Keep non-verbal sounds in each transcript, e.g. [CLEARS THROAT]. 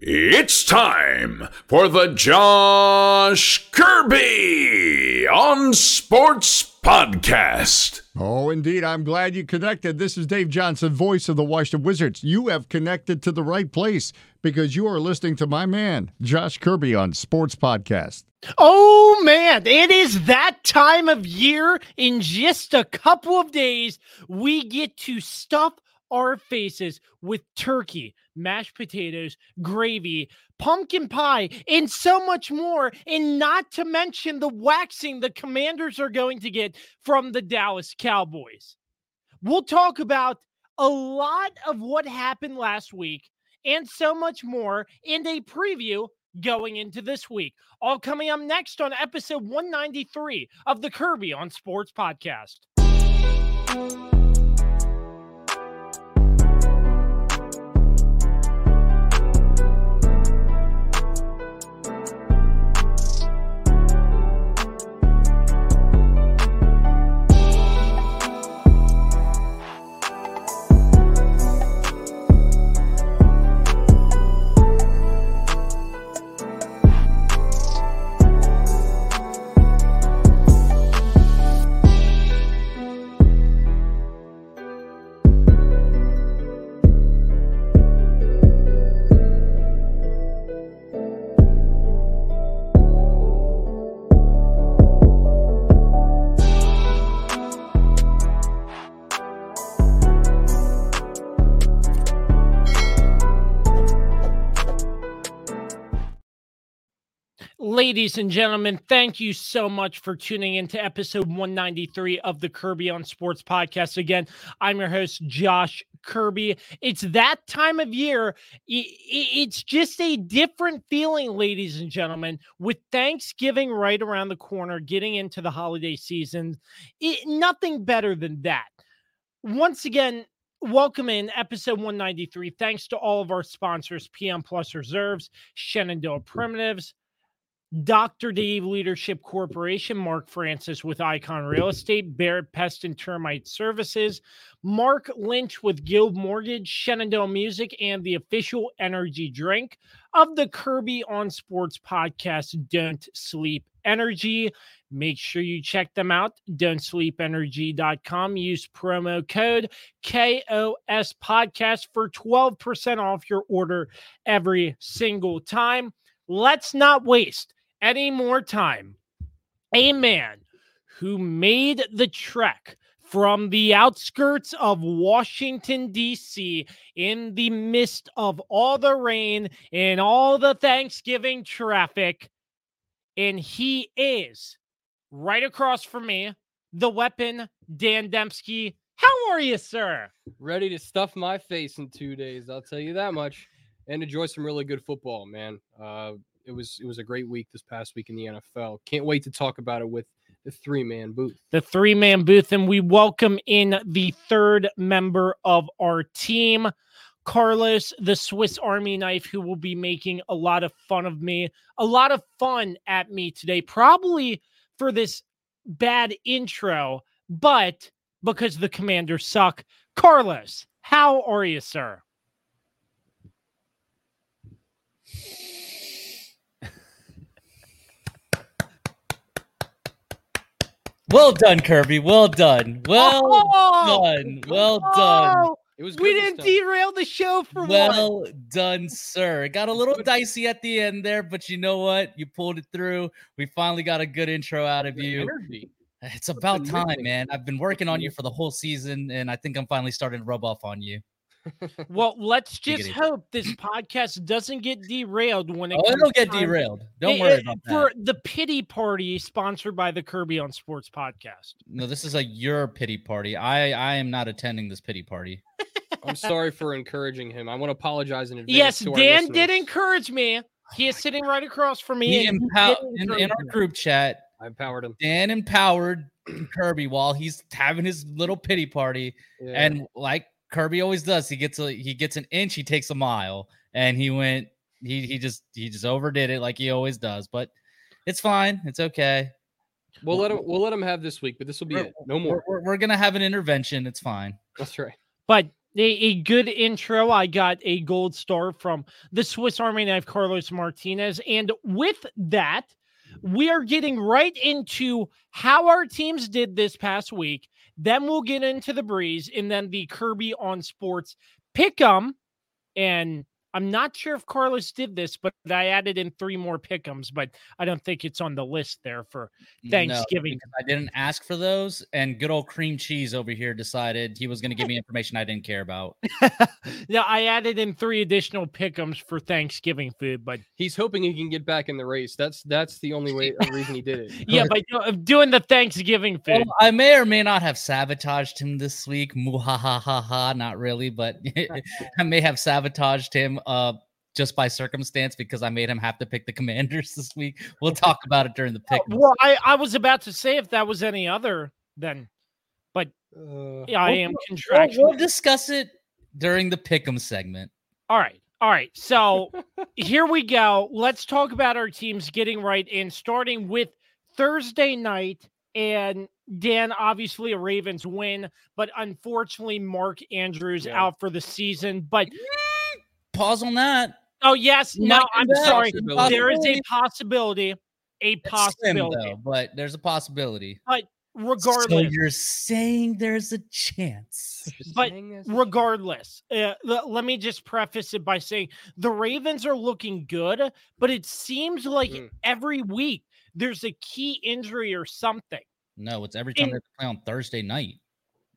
It's time for the Josh Kirby on Sports Podcast. Oh, indeed. I'm glad you connected. This is Dave Johnson, voice of the Washington Wizards. You have connected to the right place because you are listening to my man, Josh Kirby, on Sports Podcast. Oh man, it is that time of year. In just a couple of days, we get to stuff our faces with turkey, mashed potatoes, gravy, pumpkin pie, and so much more. And not to mention the waxing the commanders are going to get from the Dallas Cowboys. We'll talk about a lot of what happened last week and so much more in a preview going into this week. All coming up next on episode 193 of the Kirby on Sports Podcast. Ladies and gentlemen, thank you so much for tuning in to episode 193 of the Kirby on Sports podcast. Again, I'm your host, Josh Kirby. It's that time of year. It's just a different feeling, ladies and gentlemen, with Thanksgiving right around the corner, getting into the holiday season. It, nothing better than that. Once again, Welcome in episode 193. Thanks to all of our sponsors PM Plus Reserves, Shenandoah Primitives, Dr. Dave Leadership Corporation, Mark Francis with Icon Real Estate, Barrett Pest and Termite Services, Mark Lynch with Guild Mortgage, Shenandoah Music, and the official energy drink of the Kirby on Sports podcast, Don't Sleep Energy. Make sure you check them out. Don'tSleepEnergy.com. Use promo code KOS Podcast for 12% off your order every single time. Let's not waste any more time, a man who made the trek from the outskirts of Washington, D.C., in the midst of all the rain and all the Thanksgiving traffic. And he is right across from me, the weapon, Dan Dembski. How are you, sir? Ready to stuff my face in two days, I'll tell you that much. And enjoy some really good football, man. Uh, it was it was a great week this past week in the NFL. Can't wait to talk about it with the three man booth. The three man booth, and we welcome in the third member of our team. Carlos, the Swiss Army knife, who will be making a lot of fun of me, a lot of fun at me today, probably for this bad intro, but because the commanders suck. Carlos, how are you, sir? Well done, Kirby. Well done. Well oh, done. Well oh, done. It was we didn't derail the show for well one. done, sir. It got a little dicey at the end there, but you know what? You pulled it through. We finally got a good intro out of you. Energy. It's about time, man. I've been working on you for the whole season, and I think I'm finally starting to rub off on you well, let's just hope this podcast doesn't get derailed when it. Oh, it'll get derailed. Don't it, worry about that. For the pity party sponsored by the Kirby on Sports podcast. No, this is a your pity party. I I am not attending this pity party. I'm sorry for encouraging him. I want to apologize in advance. Yes, Dan did encourage me. He is oh sitting right across from me. He empower in, in our group chat. I empowered him. Dan empowered Kirby while he's having his little pity party, yeah. and like Kirby always does. He gets a he gets an inch, he takes a mile, and he went. He he just he just overdid it like he always does. But it's fine. It's okay. We'll let him. We'll let him have this week, but this will be we're, it. No more. We're, we're, gonna have an intervention. It's fine. That's right. But a, a good intro. I got a gold star from the Swiss Army knife Carlos Martinez. And with that, we are getting right into how our teams did this past week. Then we'll get into the breeze and then the Kirby on sports pick 'em. And I'm not sure if Carlos did this, but I added in three more pickums, but I don't think it's on the list there for Thanksgiving. No, I didn't ask for those, and good old cream cheese over here decided he was going to give me information I didn't care about. [LAUGHS] yeah, I added in three additional pickums for Thanksgiving food, but he's hoping he can get back in the race. That's that's the only way reason he did it. [LAUGHS] yeah, by doing the Thanksgiving [LAUGHS] food. Well, I may or may not have sabotaged him this week. Muhahaha, not really, but I may have sabotaged him uh just by circumstance because I made him have to pick the commanders [LAUGHS] this week. We'll talk about it during the pick. Well, I, I was about to say if that was any other then but uh, yeah, I am contractually we'll, we'll discuss it during the pick'em segment. All right. All right. So [LAUGHS] here we go. Let's talk about our teams getting right in starting with Thursday night and Dan, obviously a Ravens win, but unfortunately Mark Andrews yeah. out for the season. But pause on that. Oh yes, no, I'm sorry. There is a possibility, a possibility, slim, though, but there's a possibility. But regardless, so you're saying there's a chance. But regardless, uh, l- let me just preface it by saying the Ravens are looking good, but it seems like mm. every week there's a key injury or something. No, it's every time they play on Thursday night.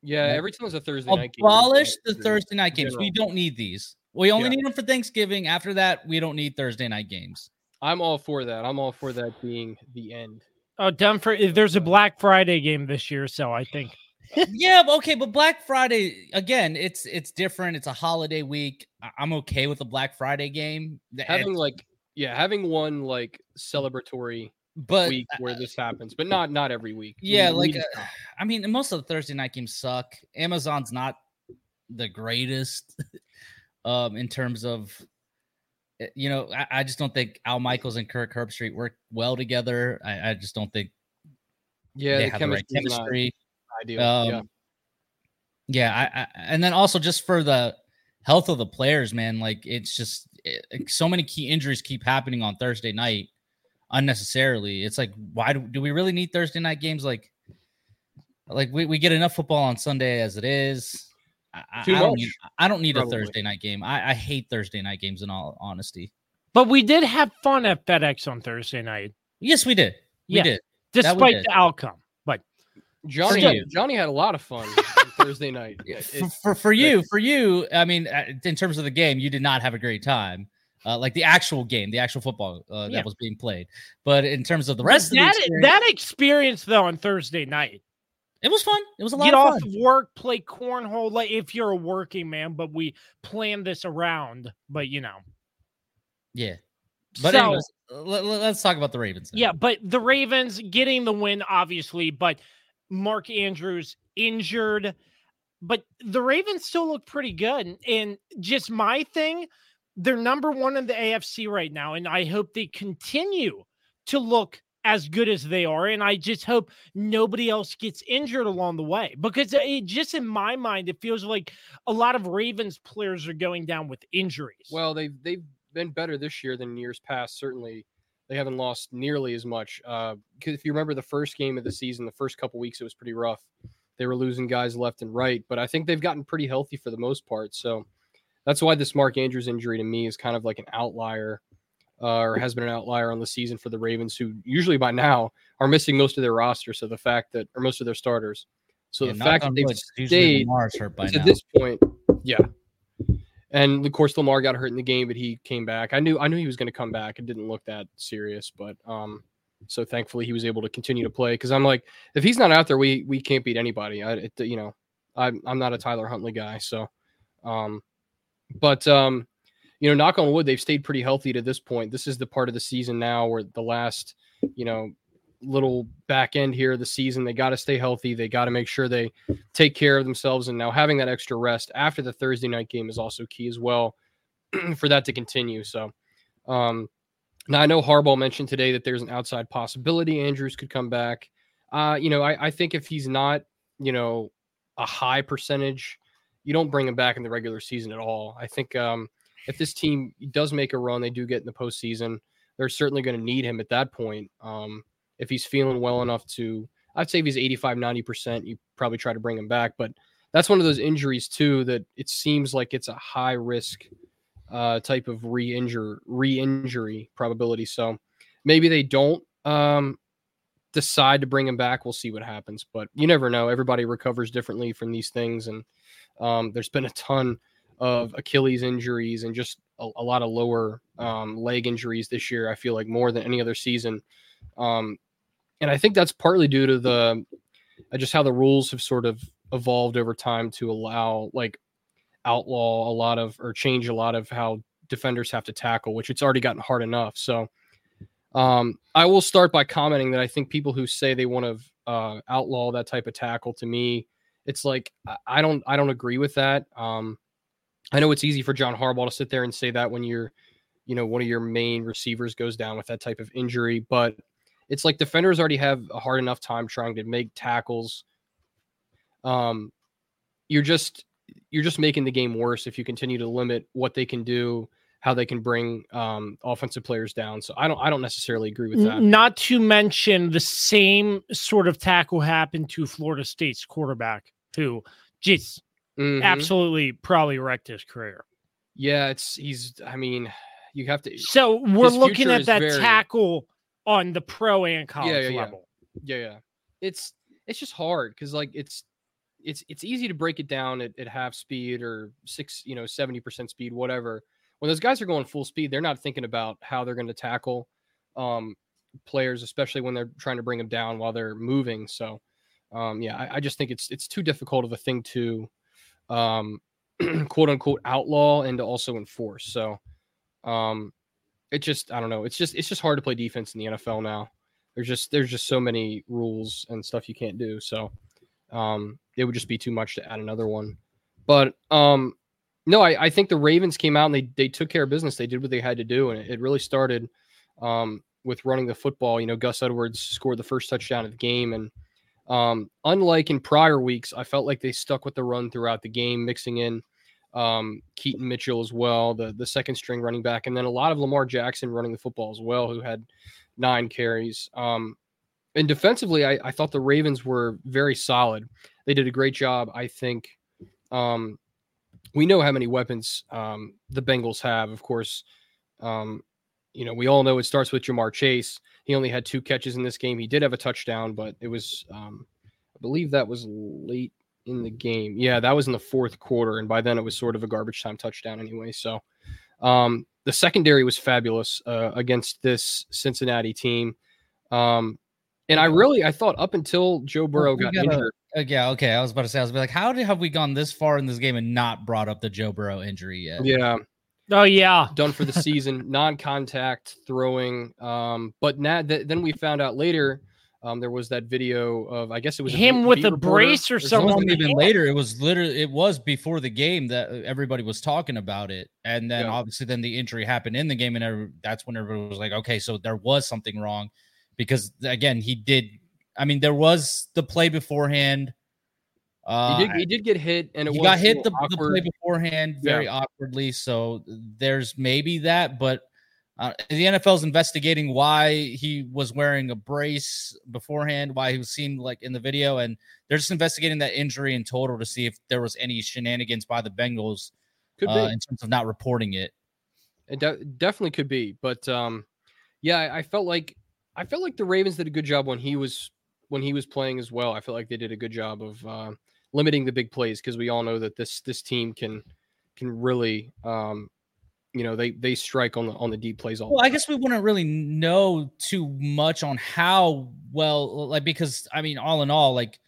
Yeah, every time it's a Thursday Abolish night game. Abolish the Thursday night games. We don't need these. We only yeah. need them for Thanksgiving. After that, we don't need Thursday night games. I'm all for that. I'm all for that being the end. Oh, done for. There's a Black Friday game this year, so I think. [LAUGHS] yeah, okay, but Black Friday again, it's it's different. It's a holiday week. I'm okay with a Black Friday game. Having it's, like yeah, having one like celebratory but week where this happens, but not not every week. Yeah, we, like we uh, I mean, most of the Thursday night games suck. Amazon's not the greatest. [LAUGHS] um, in terms of eh, you know, I, I, just don't think Al Michaels and Kirk Herbstreit work well together. I, I just don't think yeah, they the have the right chemistry. Ideal. Um, yeah, yeah I, I, and then also just for the health of the players, man, like it's just it, eh, so many key injuries keep happening on Thursday night unnecessarily. It's like, why do, do we really need Thursday night games? Like, like we, we get enough football on Sunday as it is. I, I, don't need, I don't need a Thursday night game. I, I hate Thursday night games in all honesty. But we did have fun at FedEx on Thursday night. Yes, we did. We yeah, did. Despite we did. the outcome. But Johnny Johnny had a lot of fun [LAUGHS] Thursday night. for, for, for you, for you, I mean, uh, in terms of the game, you did not have a great time. Uh, like the actual game, the actual football uh, yeah. that was being played. But in terms of the rest that, of the experience, that experience though on Thursday night, it was fun. It was a lot Get of off of work, play cornhole like if you're a working man, but we plan this around, but you know. Yeah. But so, anyways, let, us talk about the Ravens. Now. Yeah, but the Ravens getting the win, obviously, but Mark Andrews injured. But the Ravens still look pretty good. And just my thing, they're number one in the AFC right now. And I hope they continue to look as good as they are. And I just hope nobody else gets injured along the way because it just in my mind, it feels like a lot of Ravens players are going down with injuries. Well, they've they've been better this year than years past. Certainly, they haven't lost nearly as much. Because uh, if you remember the first game of the season, the first couple weeks, it was pretty rough. They were losing guys left and right, but I think they've gotten pretty healthy for the most part. So that's why this Mark Andrews injury to me is kind of like an outlier uh, or has been an outlier on the season for the Ravens, who usually by now are missing most of their roster. So the fact that, or most of their starters. So yeah, the fact that they've stayed to now. this point, yeah. And of course, Lamar got hurt in the game, but he came back. I knew, I knew he was going to come back. It didn't look that serious, but um, so thankfully he was able to continue to play. Because I'm like, if he's not out there, we we can't beat anybody. I, it, you know, I'm I'm not a Tyler Huntley guy, so um, but um, you know, knock on wood, they've stayed pretty healthy to this point. This is the part of the season now where the last, you know, little back end here of the season, they got to stay healthy. They got to make sure they take care of themselves. And now having that extra rest after the Thursday night game is also key as well [CLEARS THROAT] for that to continue. So, um, now I know Harbaugh mentioned today that there's an outside possibility Andrews could come back. Uh, you know, I, I think if he's not, you know, a high percentage you don't bring him back in the regular season at all. I think um, if this team does make a run, they do get in the postseason. They're certainly going to need him at that point. Um, if he's feeling well enough to, I'd say if he's 85, 90%, you probably try to bring him back. But that's one of those injuries, too, that it seems like it's a high risk uh, type of re-injure, re-injury probability. So maybe they don't um, decide to bring him back. We'll see what happens. But you never know. Everybody recovers differently from these things. And um, there's been a ton of Achilles injuries and just a, a lot of lower um, leg injuries this year. I feel like more than any other season, um, and I think that's partly due to the uh, just how the rules have sort of evolved over time to allow like outlaw a lot of or change a lot of how defenders have to tackle, which it's already gotten hard enough. So um, I will start by commenting that I think people who say they want to uh, outlaw that type of tackle to me, it's like I don't I don't agree with that. Um, I know it's easy for John Harbaugh to sit there and say that when you're, you know, one of your main receivers goes down with that type of injury, but it's like defenders already have a hard enough time trying to make tackles. Um, you're just you're just making the game worse if you continue to limit what they can do, how they can bring um, offensive players down. So I don't I don't necessarily agree with that. Not to mention the same sort of tackle happened to Florida State's quarterback who just mm-hmm. absolutely probably wrecked his career. Yeah, it's he's I mean, you have to So we're looking at that very, tackle on the pro and college yeah, yeah, level. Yeah. yeah, yeah. It's it's just hard because like it's it's it's easy to break it down at, at half speed or six, you know, 70% speed, whatever. When those guys are going full speed, they're not thinking about how they're going to tackle um, players, especially when they're trying to bring them down while they're moving. So, um, yeah, I, I, just think it's it's too difficult of a thing to um, [CLEARS THROAT] quote unquote outlaw and to also enforce. So, um, it just I don't know. It's just it's just hard to play defense in the NFL now. There's just there's just so many rules and stuff you can't do. So, um, it would just be too much to add another one. But um, no, I, I think the Ravens came out and they they took care of business. They did what they had to do, and it, it really started um, with running the football. You know, Gus Edwards scored the first touchdown of the game, and um, unlike in prior weeks, I felt like they stuck with the run throughout the game, mixing in um, Keaton Mitchell as well, the the second string running back, and then a lot of Lamar Jackson running the football as well, who had nine carries. Um, and defensively, I, I thought the Ravens were very solid. They did a great job. I think um, we know how many weapons um, the Bengals have. Of course, um, you know we all know it starts with Ja'Marr Chase. He only had two catches in this game. He did have a touchdown, but it was, um, I believe, that was late in the game. Yeah, that was in the fourth quarter, and by then it was sort of a garbage time touchdown anyway. So um, the secondary was fabulous uh, against this Cincinnati team. Um, and I really, I thought up until Joe Burrow got gotta, injured. Uh, yeah, okay. I was about to say, I was like, how did have we gone this far in this game and not brought up the Joe Burrow injury yet? Yeah. Oh yeah, done for the season, [LAUGHS] non-contact throwing. Um, but now th- then we found out later, um, there was that video of I guess it was him a, with a brace or something. Even later, it was literally it was before the game that uh, everybody was talking about it, and then yeah. obviously then the injury happened in the game, and every, that's when everybody was like, okay, so there was something wrong because again, he did. I mean, there was the play beforehand. Uh, he did. He did get hit, and it he got hit the, the, play beforehand very yeah. awkwardly. So there's maybe that, but uh, the NFL is investigating why he was wearing a brace beforehand, why he seemed like in the video, and they're just investigating that injury in total to see if there was any shenanigans by the Bengals uh, in terms of not reporting it. It de- definitely could be, but um, yeah, I felt like I felt like the Ravens did a good job when he was when he was playing as well. I felt like they did a good job of uh, limiting the big plays because we all know that this this team can can really um, you know they they strike on the on the deep plays all. Well, I guess we wouldn't really know too much on how well like because I mean all in all like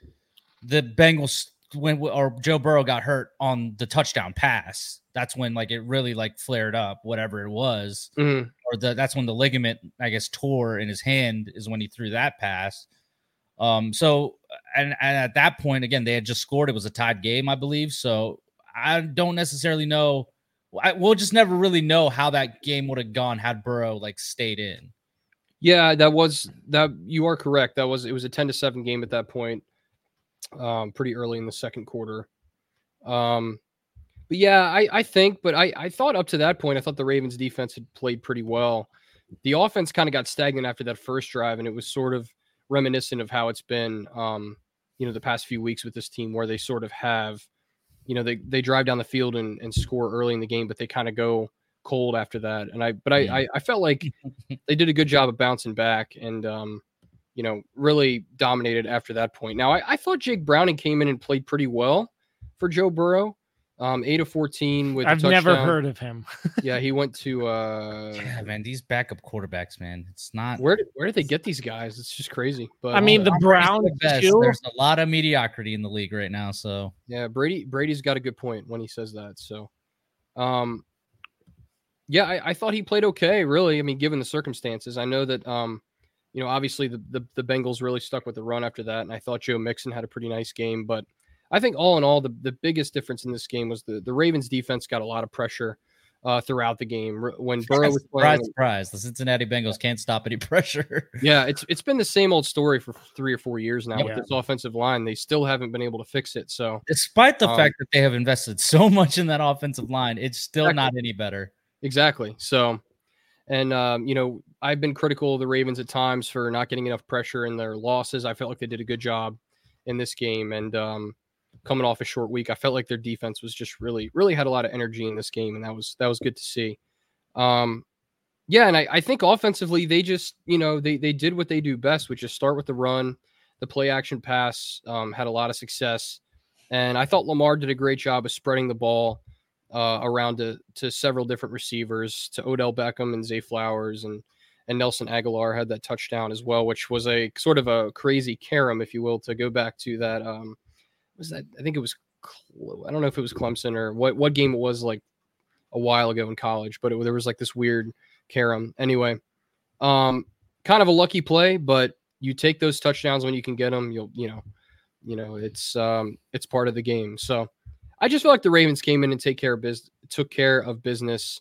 the Bengals when or Joe Burrow got hurt on the touchdown pass. That's when like it really like flared up, whatever it was, mm-hmm. or the that's when the ligament I guess tore in his hand is when he threw that pass. Um, so and, and at that point again they had just scored. It was a tied game, I believe. So I don't necessarily know. I, we'll just never really know how that game would have gone had Burrow like stayed in. Yeah, that was that. You are correct. That was it was a ten to seven game at that point um, pretty early in the second quarter. Um, But yeah, I, I think, but I, I thought up to that point, I thought the Ravens defense had played pretty well. The offense kind of got stagnant after that first drive, and it was sort of reminiscent of how it's been, um, you know, the past few weeks with this team, where they sort of have, you know, they they drive down the field and, and score early in the game, but they kind of go cold after that. And I, but I, I, I felt like [LAUGHS] they did a good job of bouncing back and, um, you know, really dominated after that point. Now, I, I thought Jake Browning came in and played pretty well for Joe Burrow. Um, eight of fourteen with. I've never heard of him. [LAUGHS] yeah, he went to. uh Yeah, man, these backup quarterbacks, man, it's not. Where did, where did they get these guys? It's just crazy. But I mean, the I'm Browns the best. too. There's a lot of mediocrity in the league right now, so yeah, Brady Brady's got a good point when he says that. So, um, yeah, I, I thought he played okay. Really, I mean, given the circumstances, I know that um, you know, obviously the, the the Bengals really stuck with the run after that, and I thought Joe Mixon had a pretty nice game, but. I think all in all, the, the biggest difference in this game was the, the Ravens defense got a lot of pressure uh, throughout the game. When [LAUGHS] Burrow was playing. surprise, surprise, the Cincinnati Bengals can't stop any [LAUGHS] pressure. yeah, it's it's been the same old story for three or four years now Yeah. with this offensive line. They still haven't been able to fix it. So Despite the Um, fact that they have invested so [LAUGHS] much in that offensive line, it's still Exactly. not any better. Exactly. So, and um, you know, I've been critical of the Ravens at times for not getting enough pressure in their losses. I felt like they did a good job in this game, and um, coming off a short week, I felt like their defense was just really, really had a lot of energy in this game, and that was that was good to see. Um, yeah, and I, I think offensively they just you know they they did what they do best, which is start with the run, the play action pass, um, had a lot of success, and I thought Lamar did a great job of spreading the ball uh, around to, to several different receivers, to Odell Beckham and Zay Flowers, and and Nelson Agholor had that touchdown as well, which was a sort of a crazy carom, if you will, to go back to that. Um, was that I think it was I don't know if it was Clemson or what what game it was like a while ago in college, but it, there was like this weird carom. Anyway, um, kind of a lucky play, but you take those touchdowns when you can get them. You'll you know, you know it's um it's part of the game. So I just feel like the Ravens came in and take care of business, took care of business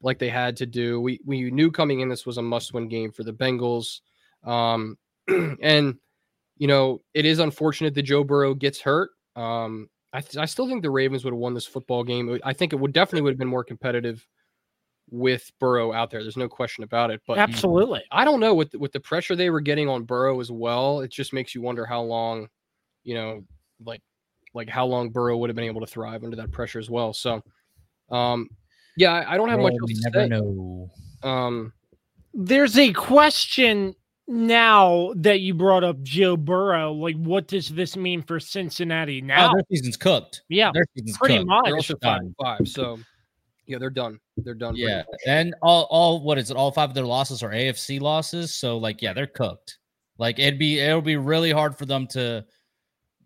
like they had to do. We we knew coming in this was a must-win game for the Bengals, um, [CLEARS THROAT] and you know it is unfortunate that Joe Burrow gets hurt. Um, I th- I still think the Ravens would have won this football game. I think it would definitely would have been more competitive with Burrow out there. There's no question about it. But Absolutely. I don't know with with the pressure they were getting on Burrow as well. It just makes you wonder how long, you know, like like how long Burrow would have been able to thrive under that pressure as well. So, um, yeah, I, I don't have much else to never say. know. Um, There's a question now that you brought up Joe Burrow. Like, what does this mean for Cincinnati oh, now? Oh, their season's cooked. yeah, Their season's pretty cooked. much. they're also five five, so yeah, they're done. They're done. Yeah, and all all what is it? All five of their losses are AFC losses. So like, yeah, they're cooked. Like it'd be it'll be really hard for them to,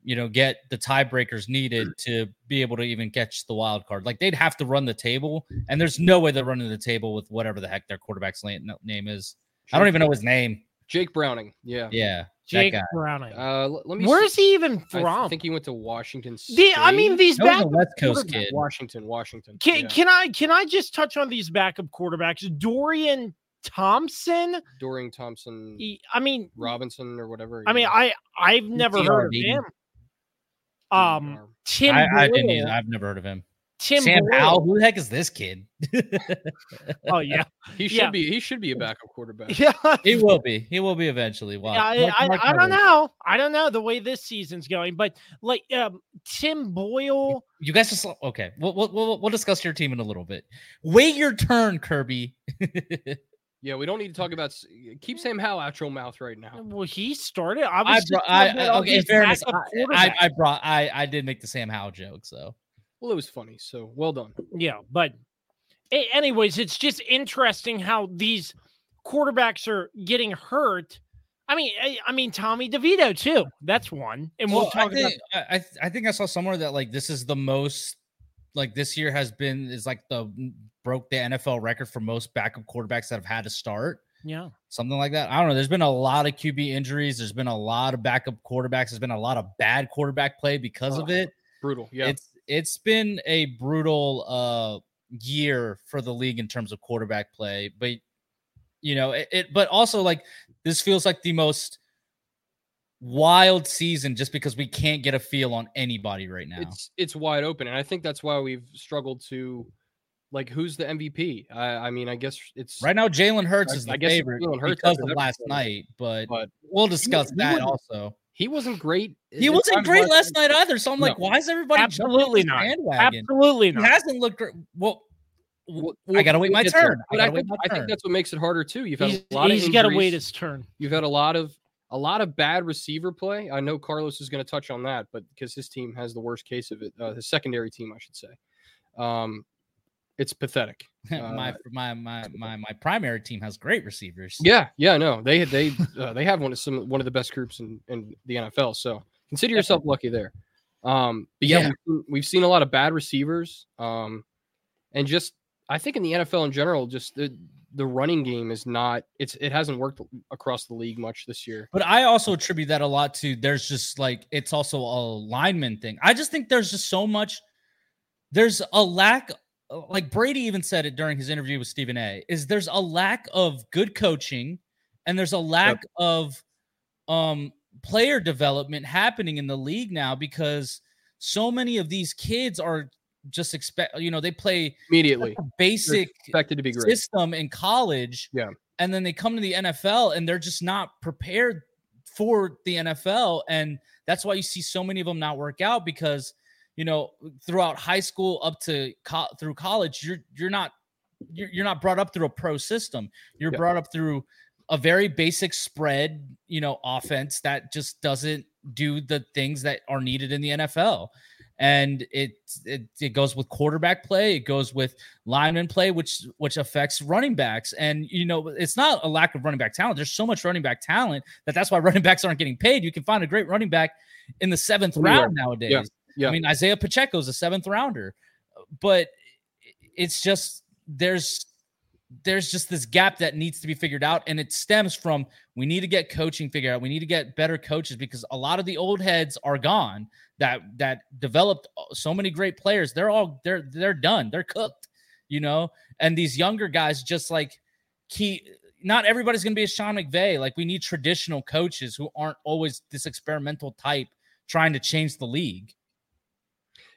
you know, get the tiebreakers needed to be able to even catch the wild card. Like they'd have to run the table, and there's no way they're running the table with whatever the heck their quarterback's name is. I don't even know his name. Jake Browning. Yeah. Yeah, Jake that guy. Browning. Uh, let me. Where see. is he even from? I think he went to Washington State. The, I mean, these That was back West Coast kid. Washington, Washington. Can, yeah. can I can I just touch on these backup quarterbacks? Dorian Thompson. Dorian Thompson he- I mean, Robinson or whatever. I mean, yeah. I I've never TR, heard of him. Um, Tim. I, I didn't either. I've never heard of him. Tim Sam Boyle. Howell. Who the heck is this kid? Oh [LAUGHS] yeah, he should yeah. be. He should be a backup quarterback. yeah. he will be. He will be eventually. Wow. Yeah, I, Mark- I, Mark I don't know. I don't know the way this season's going, but like um, Tim Boyle. You guys just okay. We'll, we'll we'll we'll discuss your team in a little bit. Wait your turn, Kirby. [LAUGHS] Yeah, we don't need to talk about. Keep Sam Howell out your mouth right now. Well, he started. I I, was. just brought, I, I okay. In fairness, I, I, I brought I I did make the Sam Howell joke. So Well, it was funny. So well done. Yeah, but anyways, it's just interesting how these quarterbacks are getting hurt. I mean, I, I mean Tommy DeVito too. That's one, and we'll Well, talk I think, I I I think I saw somewhere that like this is the most like this year has been is like the mm, broke the NFL record for most backup quarterbacks that have had to start. Yeah, something like that. I don't know. There's been a lot of QB injuries. There's been a lot of backup quarterbacks. There's been a lot of bad quarterback play because oh, of Oh, it. Brutal. Yeah. It's it's been a brutal uh year for the league in terms of quarterback play, but you know it, it but also like this feels like the most wild season just because we can't get a feel on anybody right now. It's it's wide open, and I think that's why we've struggled to like who's the MVP. I, I mean, I guess it's right now. Jalen Hurts I- is the I guess favorite Jalen Hurts because of last night, but, but we'll discuss he that also. He wasn't great. He wasn't great last night. either. So I'm like, why is everybody Absolutely not. Absolutely He not. hasn't looked great. Well, Well, I gotta wait my turn. I I, think, my I think that's what makes it harder too. You've had He's, a lot of he's got to wait his turn. You've had a lot of a lot of bad receiver play. I know Carlos is going to touch on that, but because his team has the worst case of it, uh, his secondary team, I should say. Um, it's pathetic. [LAUGHS] my Uh, my my my my primary team has great receivers. Yeah, yeah, no, they they uh, they have one of some one of the best groups in, in the NFL. So consider yourself lucky there. Um, but yeah, Yeah. We've, seen, we've seen a lot of bad receivers. Um, and just I think in the NFL in general, just the the running game is not it's it hasn't worked across the league much this year. But I also attribute that a lot to there's just like it's also a lineman thing. I just think there's just so much. There's a lack, like Brady even said it during his interview with Stephen A. Is there's a lack of good coaching, and there's a lack of um player development happening in the league now because so many of these kids are just expect you know they play Immediately, basic expected to be great. system in college. Yeah. And then they come to the NFL and they're just not prepared for the NFL. And that's why you see so many of them not work out because, you know, throughout high school up to co- through college, you're you're not you're, you're not brought up through a pro system. You're Yeah. brought up through a very basic spread, you know, offense that just doesn't do the things that are needed in the NFL. And it it it goes with quarterback play, it goes with lineman play, which which affects running backs. And you know, it's not a lack of running back talent. There's so much running back talent that that's why [LAUGHS] running backs aren't getting paid. You can find a great running back in the seventh round nowadays. Yeah. I mean, Isaiah Pacheco is a seventh rounder, but it's just there's there's just this gap that needs to be figured out, and it stems from we need to get coaching figured out. We need to get better coaches because a lot of the old heads are gone that that developed uh, so many great players. They're all they're they're done. They're cooked, you know. And these younger guys just like key. Not everybody's going to be a Sean McVay. Like we need traditional coaches who aren't always this experimental type trying to change the league.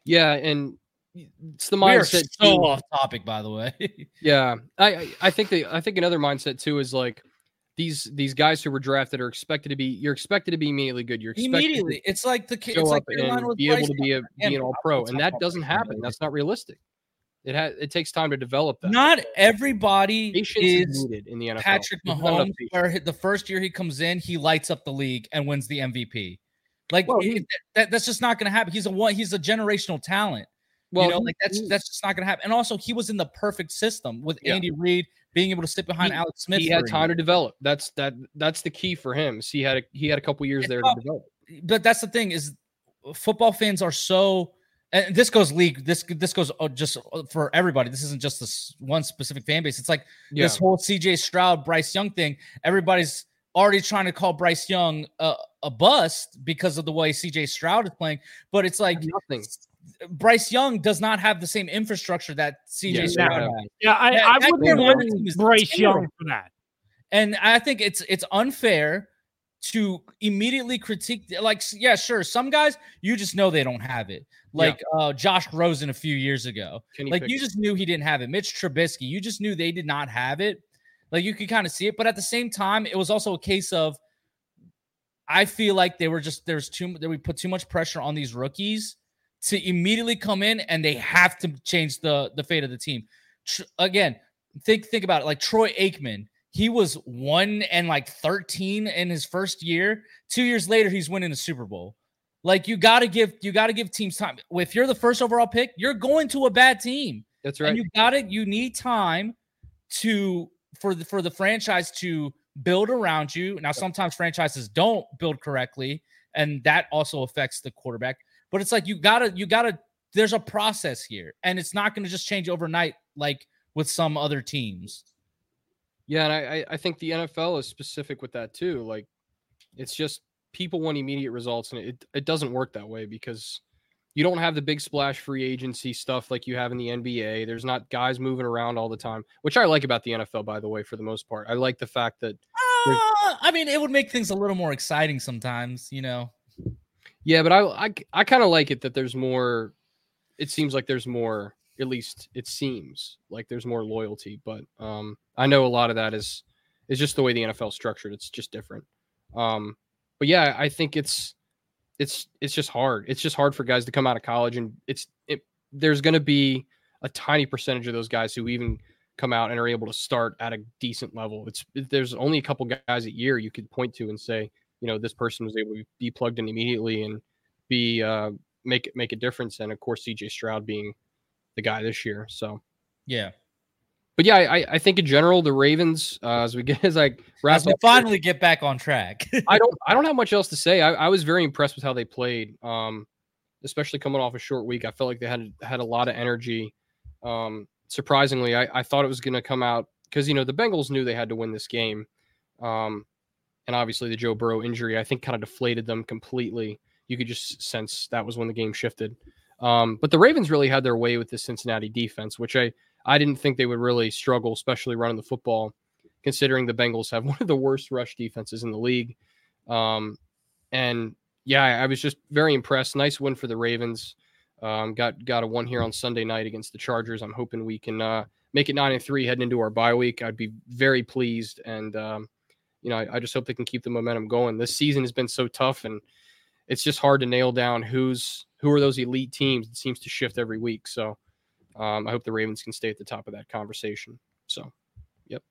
Yeah, and it's the mindset. so too. off topic, by the way. [LAUGHS] Yeah, I I- I think the I think another mindset too is like these these guys who were drafted are expected to be you're expected to be immediately good. You're expected Immediately, it's like the kid. It's like and be able to be a be an all pro, and that doesn't happen. That's not realistic. It has it takes time to develop that. Not everybody Patience is needed in the NFL. Patrick There's not enough Mahomes, where the first year he comes in, he lights up the league and wins the MVP. Like Well, it- that, that's just not going to happen. He's a one. He's a generational talent. Well, you know, like that's that's just not going to happen. And also, he was in the perfect system with Yeah. Andy Reid being able to sit behind He- Alex Smith. he had time to develop. That's that that's the key for him. is he had a he had a couple years there to develop. but that's the thing is football fans are so and this goes league this this goes uh, just uh, for everybody this isn't just this one specific fan base it's like Yeah. this whole cj stroud bryce young thing everybody's already trying to call bryce young a, a bust because of the way cj stroud is playing but it's like Nothing. bryce young does not have the same infrastructure that cj Yeah, stroud yeah. has Yeah, I, That- I that wouldn't Carolina blame Bryce terrible. Young for that. and I think it's it's unfair to immediately critique like yeah sure some guys you just know they don't have it like uh Josh Rosen a few years ago Kenny like you just knew he didn't have it Mitch Trubisky you just knew they did not have it like you could kind of see it but at the same time it was also a case of I feel like they were just there's too that we put too much pressure on these rookies to immediately come in and they have to change the the fate of the team. Tr- again, think think about it. Like Troy Aikman, he was one and like 13 in his first year. Two years later, he's winning a Super Bowl. Like you got to give you got to give teams time. If you're the first overall pick, you're going to a bad team, That's and right. you got it. You need time to for the for the franchise to build around you. Now, sometimes franchises don't build correctly, and that also affects the quarterback. But it's like you gotta you gotta. There's a process here, and it's not going to just change overnight like with some other teams. Yeah, and I, I- I think the NFL is specific with that too. Like, it's just people want immediate results, and it it doesn't work that way because you don't have the big splash free agency stuff like you have in the NBA. There's not guys moving around all the time, which I like about the NFL, by the way, for the most part. I like the fact that I mean, it would make things a little more exciting sometimes, you know. Yeah, but I I, I kind of like it that there's more. It seems like there's more. At least it seems like there's more loyalty. But um, I know a lot of that is is just the way the NFL structured. It's just different. Um, but yeah, I think it's it's it's just hard. It's just hard for guys to come out of college, and it's it, there's going to be a tiny percentage of those guys who even come out and are able to start at a decent level. It's there's only a couple guys a year you could point to and say, you know, this person was able to be plugged in immediately and be uh, make make a difference. And of course, CJ Stroud being the guy this year. So yeah. But yeah, I, I think in general the Ravens, uh, as we get [LAUGHS] as I wrap as we finally get back on track. [LAUGHS] I don't I don't have much else to say. I, I was very impressed with how they played, um, especially coming off a short week. I felt like they had had a lot of energy. Um, surprisingly, I, I thought it was going to come out because you know the Bengals knew they had to win this game, um, and obviously the Joe Burrow injury I think kind of deflated them completely. You could just sense that was when the game shifted. Um, but the Ravens really had their way with the Cincinnati defense, which I I didn't think they would really struggle, especially running the football, considering the Bengals have [LAUGHS] one of the worst rush defenses in the league. Um, and yeah, I was just very impressed. Nice win for the Ravens. Um, got got a one here on Sunday night against the Chargers. I'm hoping we can uh, make it nine and three heading into our bye week. I'd be very pleased, and um, you know, I, I, just hope they can keep the momentum going. This season has been so tough, and it's just hard to nail down who's who are those elite teams. It seems to shift every week. So um, I hope the Ravens can stay at the top of that conversation. So, yep.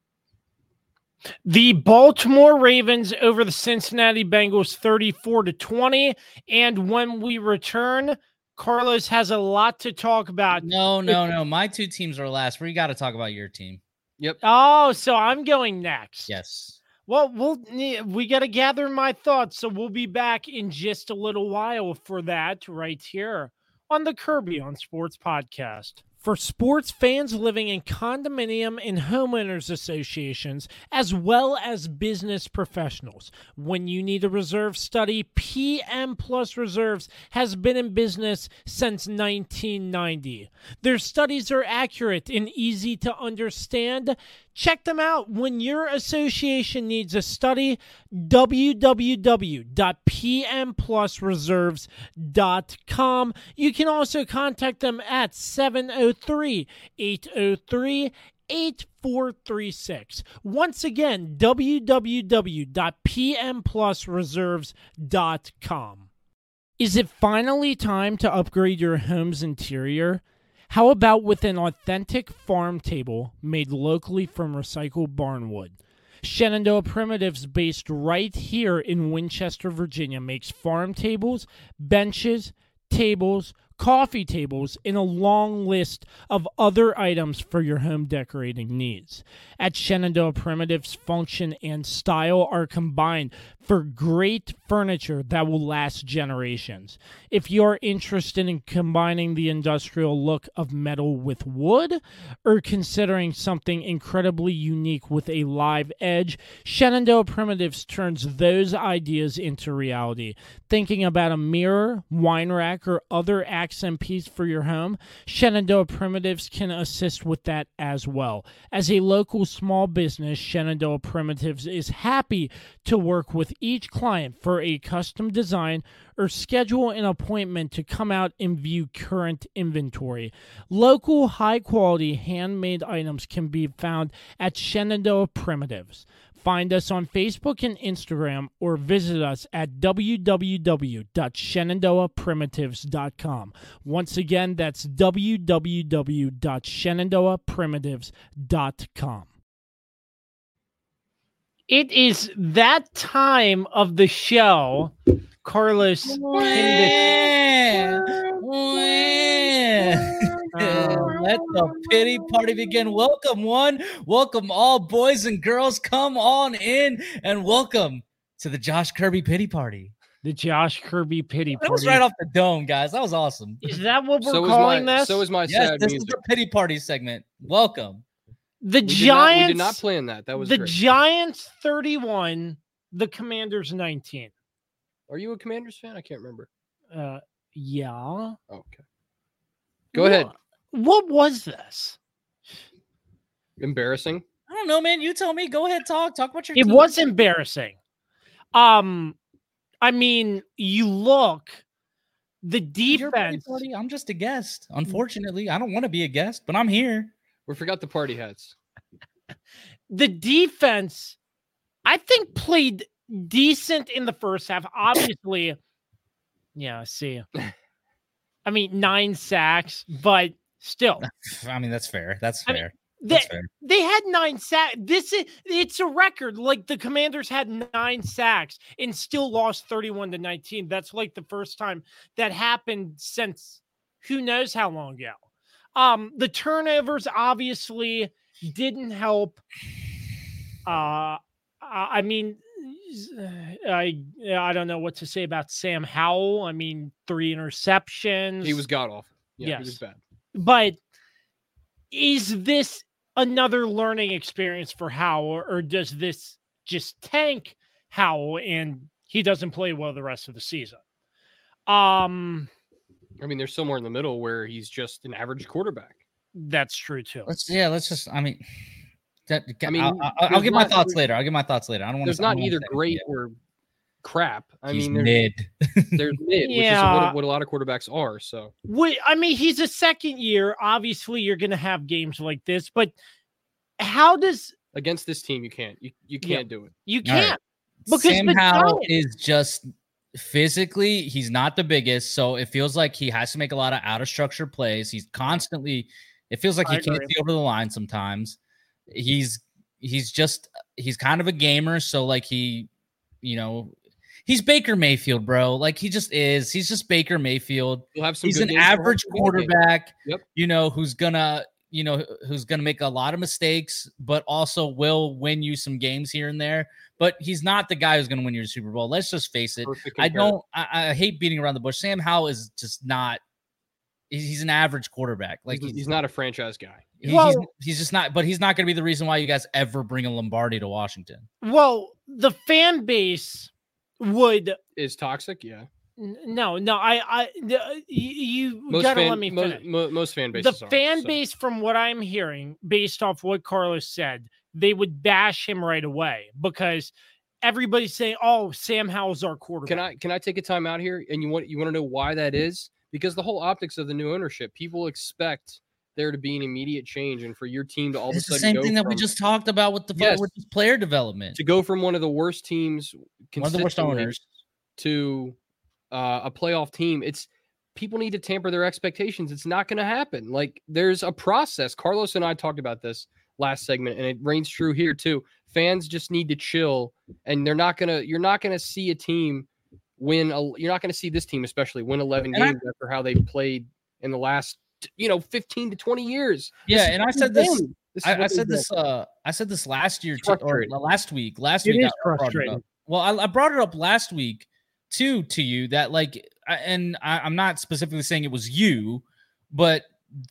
The Baltimore Ravens over the Cincinnati Bengals 34 to 20. And when we return, Carlos has a lot to talk about. No, no, no. My two teams are last. We got to talk about your team. Yep. Oh, so I'm going next. Yes. Well, we'll we got to gather my thoughts, so we'll be back in just a little while for that right here on the Kirby on Sports podcast for sports fans living in condominium and homeowners associations, as well as business professionals. When you need a reserve study, PM Plus Reserves has been in business since 1990. Their studies are accurate and easy to understand. Check them out when your association needs a study. www.pmplusreserves.com. You can also contact them at 703 803 8436. Once again, www.pmplusreserves.com. Is it finally time to upgrade your home's interior? How about with an authentic farm table made locally from recycled barnwood? Shenandoah Primitives, based right here in Winchester, Virginia, makes farm tables, benches, tables, coffee tables, and a long list of other items for your home decorating needs. At Shenandoah Primitives, function and style are combined for great furniture that will last generations. If you're interested in combining the industrial look of metal with wood or considering something incredibly unique with a live edge, Shenandoah Primitives turns those ideas into reality. Thinking about a mirror, wine rack, or other accent piece for your home, Shenandoah Primitives can assist with that as well. As a local small business, Shenandoah Primitives is happy to work with each client for a custom design or schedule an appointment to come out and view current inventory. Local high quality handmade items can be found at Shenandoah Primitives. Find us on Facebook and Instagram or visit us at www.shenandoahprimitives.com. Once again, that's www.shenandoahprimitives.com. It is that time of the show. Carlos. Let the pity party begin. Welcome, one. Welcome, all boys and girls. Come on in and welcome to the Josh Kirby pity party. The Josh Kirby pity party. That was right off the dome, guys. That was awesome. Is that what we're so calling my, this? So is my yes, sad this music. is the pity party segment. Welcome. The we Giants. Did not, we did not plan that. That was the great. Giants 31, the Commanders 19. Are you a Commanders fan? I can't remember. Uh, yeah. Okay. Go ahead. What was this? Embarrassing. I don't don't know, man. You tell me. Go ahead, talk. Talk about your. It team. was embarrassing. Um, I mean, you look the Your defense. party, I'm just a guest. Unfortunately, I don't want to be a guest, but I'm here. We forgot the party hats. [LAUGHS] the defense, I think, played decent in the first half. Obviously, yeah, see. [LAUGHS] I mean, nine sacks, but still, I mean, that's fair. That's I mean, fair. they, That's fair. they had nine sacks. This is it's a record. Like the commanders had nine sacks and still lost 31 to 19. That's like the first time that happened since who knows how long ago. Um, the turnovers obviously didn't help. Uh I I mean I I don't know what to say about Sam Howell. I mean, three interceptions. He was god off. Yeah, he was Yes. bad. But is this another learning experience for Howell, or, or does this just tank Howell and he doesn't play well the rest of the season? Um, I mean, there's somewhere in the middle where he's just an average quarterback. that's true too. Let's yeah. Let's just. I mean, that. I I mean, mean, I'll, I'll give my not- thoughts later. I'll give my thoughts later. I don't want to There's to. not either great or crap. I He's mean, there's, mid. [LAUGHS] there's mid, which is Yeah. what, what a lot of quarterbacks are. So Wait, I mean, he's a second year. Obviously, you're going to have games like this, but how does against this team, you can't. You, you can't do it. you can't? Because Sam Howell is just physically, he's not the biggest, so it feels like he has to make a lot of out of structure plays. He's constantly. It feels like I he can't agree. see over the line sometimes. He's he's just he's kind of a gamer, so like he, you know, he's Baker Mayfield, bro. Like he just is. He's just Baker Mayfield. You'll have some. He's good an games, you'll have average some bad games. quarterback. Yep. You know, who's gonna, you know, who's gonna make a lot of mistakes, but also will win you some games here and there. But he's not the guy who's gonna win you a Super Bowl. Let's just face it. I don't. I, I hate beating around the bush. Sam Howell is just not. He's, he's an average quarterback. Like He's, he's, he's not a franchise guy. he- Well- he's, he's just not. But he's not going to be the reason why you guys ever bring a Lombardi to Washington. well, the fan base would Is toxic, yeah. No, no, I, I, the- uh, y- you Most gotta fan, let me mo- finish. mo- most fan the bases are, fan so. base, from what I'm hearing, based off what Carlos said, they would bash him right away because everybody's saying, "Oh, Sam Howell's our quarterback." Can I can I take a time out here? And you want you want to know why that is? Because the whole optics of the new ownership, people expect there to be an immediate change, and for your team to all It's of a the same go thing that we just talked about with the Yes. with this player development. to go from one of the worst teams, One of the worst owners. to uh, a playoff team. It's people need to tamper their expectations. It's not going to happen. Like there's a process. Carlos and I talked about this last segment, and it reigns true here too. Fans just need to chill, and they're not gonna. You're not gonna see a team win. A, you're not gonna see this team, especially win 11 And I- games after how they played in the last, you know, 15 to 20 years. Yeah, and I said this. This I, I said this. Uh, I said this last year or last week. Last It week, is I frustrating. Well, I, I brought it up last week too to you that like, I, and I, I'm not specifically saying it was you, but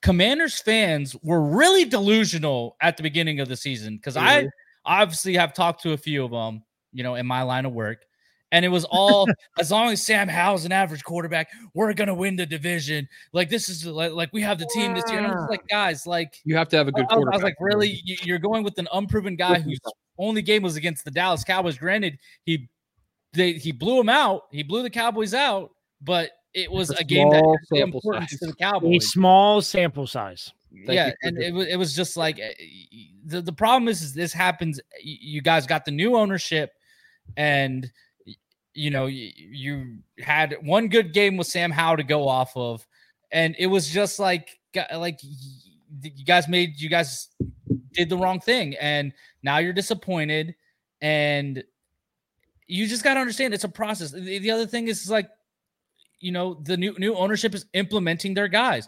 Commanders fans were really delusional at the beginning of the season because I obviously have talked to a few of them, you know, in my line of work. And it was all as long as Sam Howell's an average quarterback, we're gonna win the division. Like this is like, like we have the team this year. And I'm just like, guys, like You have to have a good I, was- I was like, really? You- You're going with an unproven guy whose only game was against the Dallas Cowboys. Granted, he they he blew him out. He blew the Cowboys out, but it was A a game that small had the sample importance size. to the Cowboys. a small sample size? Thank yeah, and it was it was just like eh, the the problem is, is this happens. You guys got the new ownership, and y- you know you, you had one good game with Sam Howell to go off of, and it was just like like you guys made you guys did the wrong thing, and now you're disappointed, and you just got to understand it's a process. The, the other thing is like you know the new new ownership is implementing their guys.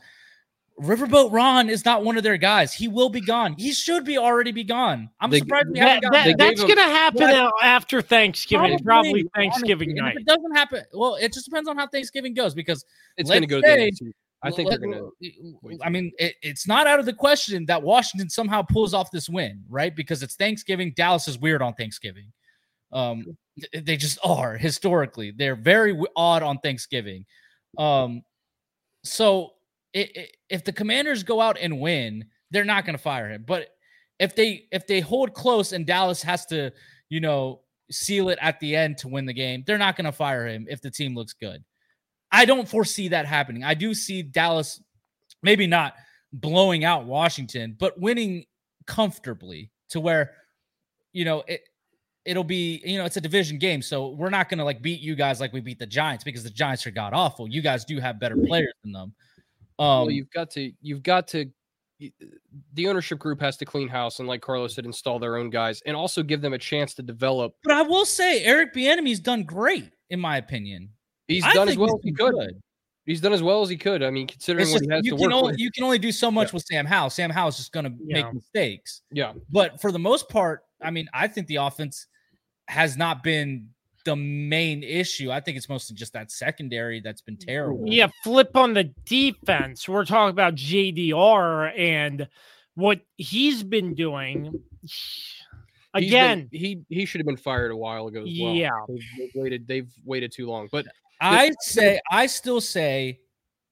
Riverboat Ron is not one of their guys. He will be gone. He should be already be gone. I'm They- surprised we That, haven't gotten that- they that. that's gonna happen Well, after Thanksgiving, probably, Probably, Thanksgiving honestly. Night. If it doesn't happen, well, it just depends on how Thanksgiving goes because it's going to go the say- end. I think let- they're going to. I mean, it, it's not out of the question that Washington somehow pulls off this win, right? Because it's Thanksgiving. Dallas is weird on Thanksgiving. Um, th- they just are historically. They're very w- odd on Thanksgiving. Um, so if the Commanders go out and win, they're not going to fire him. But if they if they hold close and Dallas has to, you know, seal it at the end to win the game, they're not going to fire him if the team looks good. I don't foresee that happening. I do see Dallas maybe not blowing out Washington, but winning comfortably to where you know it it'll be you know it's a division game so we're not going to like beat you guys like we beat the giants because the giants are god awful you guys do have better players than them um well, you've got to you've got to the ownership group has to clean house and like carlos said install their own guys and also give them a chance to develop but i will say eric Bieniemy's done great in my opinion he's I done as well as he could good. he's done as well as he could i mean considering just, what he has to work only, with. you can only do so much yeah. with sam howell sam is just going to yeah. make mistakes yeah but for the most part i mean i think the offense has not been the main issue. I think it's mostly just that secondary that's been mm. terrible. Yeah, flip on the defense. We're talking about JDR and what he's been doing. Again, been, he he should have been fired a while ago. Well. Yeah, they've, they've, waited. They've waited too long. But I say, I still say,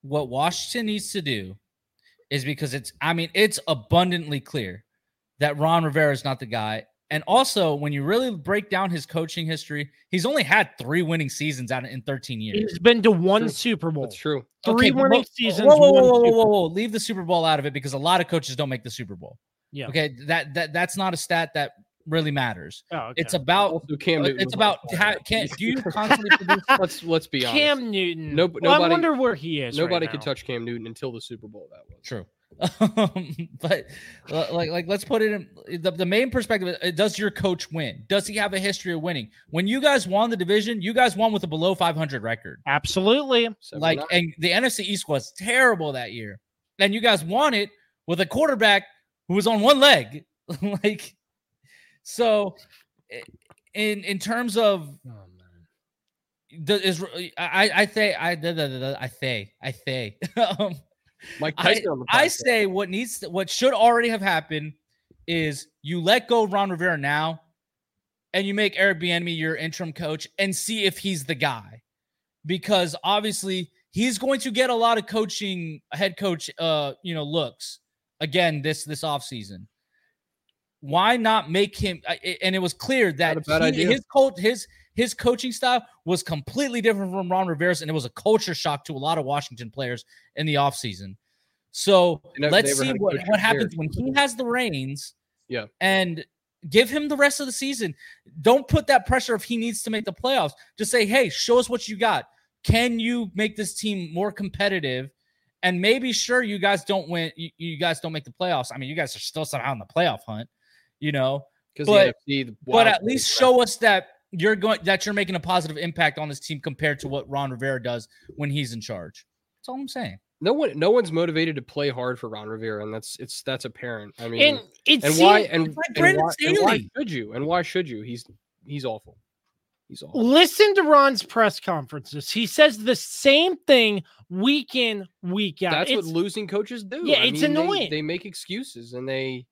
what Washington needs to do is because it's. I mean, it's abundantly clear that Ron Rivera is not the guy, and also, when you really break down his coaching history, he's only had three winning seasons out in 13 years. He's been to one Super Bowl. That's true. Three okay, winning whoa, seasons. Whoa, whoa, whoa, whoa, whoa, whoa, Leave the Super Bowl out of it because a lot of coaches don't make the Super Bowl. Yeah. Okay. That that that's not a stat that really matters. Oh, okay. It's about also Cam uh, Newton it's about how, can do you [LAUGHS] constantly produce let's let's be honest. Cam Newton. No, well, nobody, I wonder where he is. Nobody right could touch Cam Newton until the Super Bowl. That was true. [LAUGHS] Um, but like like let's put it in the, the main perspective does your coach win? Does he have a history of winning? When you guys won the division you guys won with a below 500 record. Absolutely. Like and the nfc east was terrible that year. And you guys won it with a quarterback who was on one leg. [LAUGHS] Like so in in terms of oh, the is I I say I I say I say [LAUGHS] um Mike I, I say what needs to, what should already have happened is you let go Ron Rivera now and you make Eric Bieniemy your interim coach and see if he's the guy. Because obviously he's going to get a lot of coaching head coach uh you know looks again this this offseason. Why not make him and it was clear that he, his coach his his coaching style was completely different from Ron Rivera's, and it was a culture shock to a lot of Washington players in the offseason. So let's see what, what happens when he has the reins. Yeah. And give him the rest of the season. Don't put that pressure if he needs to make the playoffs. Just say, hey, show us what you got. Can you make this team more competitive? And maybe sure you guys don't win, you, you guys don't make the playoffs. I mean, you guys are still somehow in the playoff hunt, you know. But, but at least show us that you're going that you're making a positive impact on this team compared to what Ron Rivera does when he's in charge. That's all I'm saying. No one, no one's motivated to play hard for Ron Rivera, and that's it's that's apparent. I mean, and, it's and why and, like and, why, and why should you? And why should you? He's he's awful. He's awful. Listen to Ron's press conferences. He says the same thing week in, week out. That's it's, what losing coaches do. Yeah, I it's mean, annoying. They, they, make excuses and they,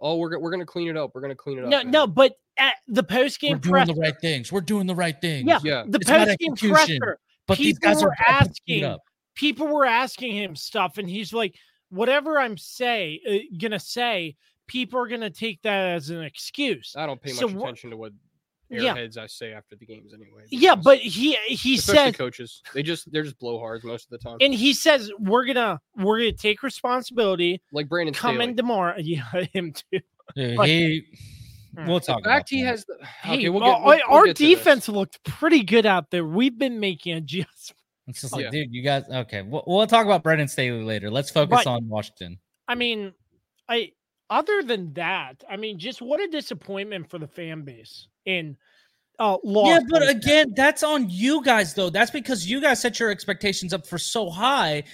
oh, we're we're gonna clean it up. We're gonna clean it up. No, man. no, but at the post game, we're doing the right things. We're doing the right things. Yeah, yeah. The post game presser, but these guys are asking. People were asking him stuff, and he's like, "Whatever I'm say uh, gonna say, people are gonna take that as an excuse." I don't pay much so, attention to what airheads yeah. I say after the games anyway. Yeah, but he he said coaches they just they're just blowhards most of the time. And he says we're gonna we're gonna take responsibility. Like Brandon coming tomorrow. [LAUGHS] Yeah, him too. Yeah, he Hmm. We'll talk. The fact he has the hey, okay, we'll uh, get, we'll, uh, our we'll defense looked pretty good out there. We've been making [LAUGHS] adjustments. It's just like, yeah. dude, you guys. Okay, we'll, we'll talk about Brandon Staley later. Let's focus but, on Washington. I mean, I other than that, I mean, just what a disappointment for the fan base in uh Yeah, but again, that's on you guys though. That's because you guys set your expectations up for so high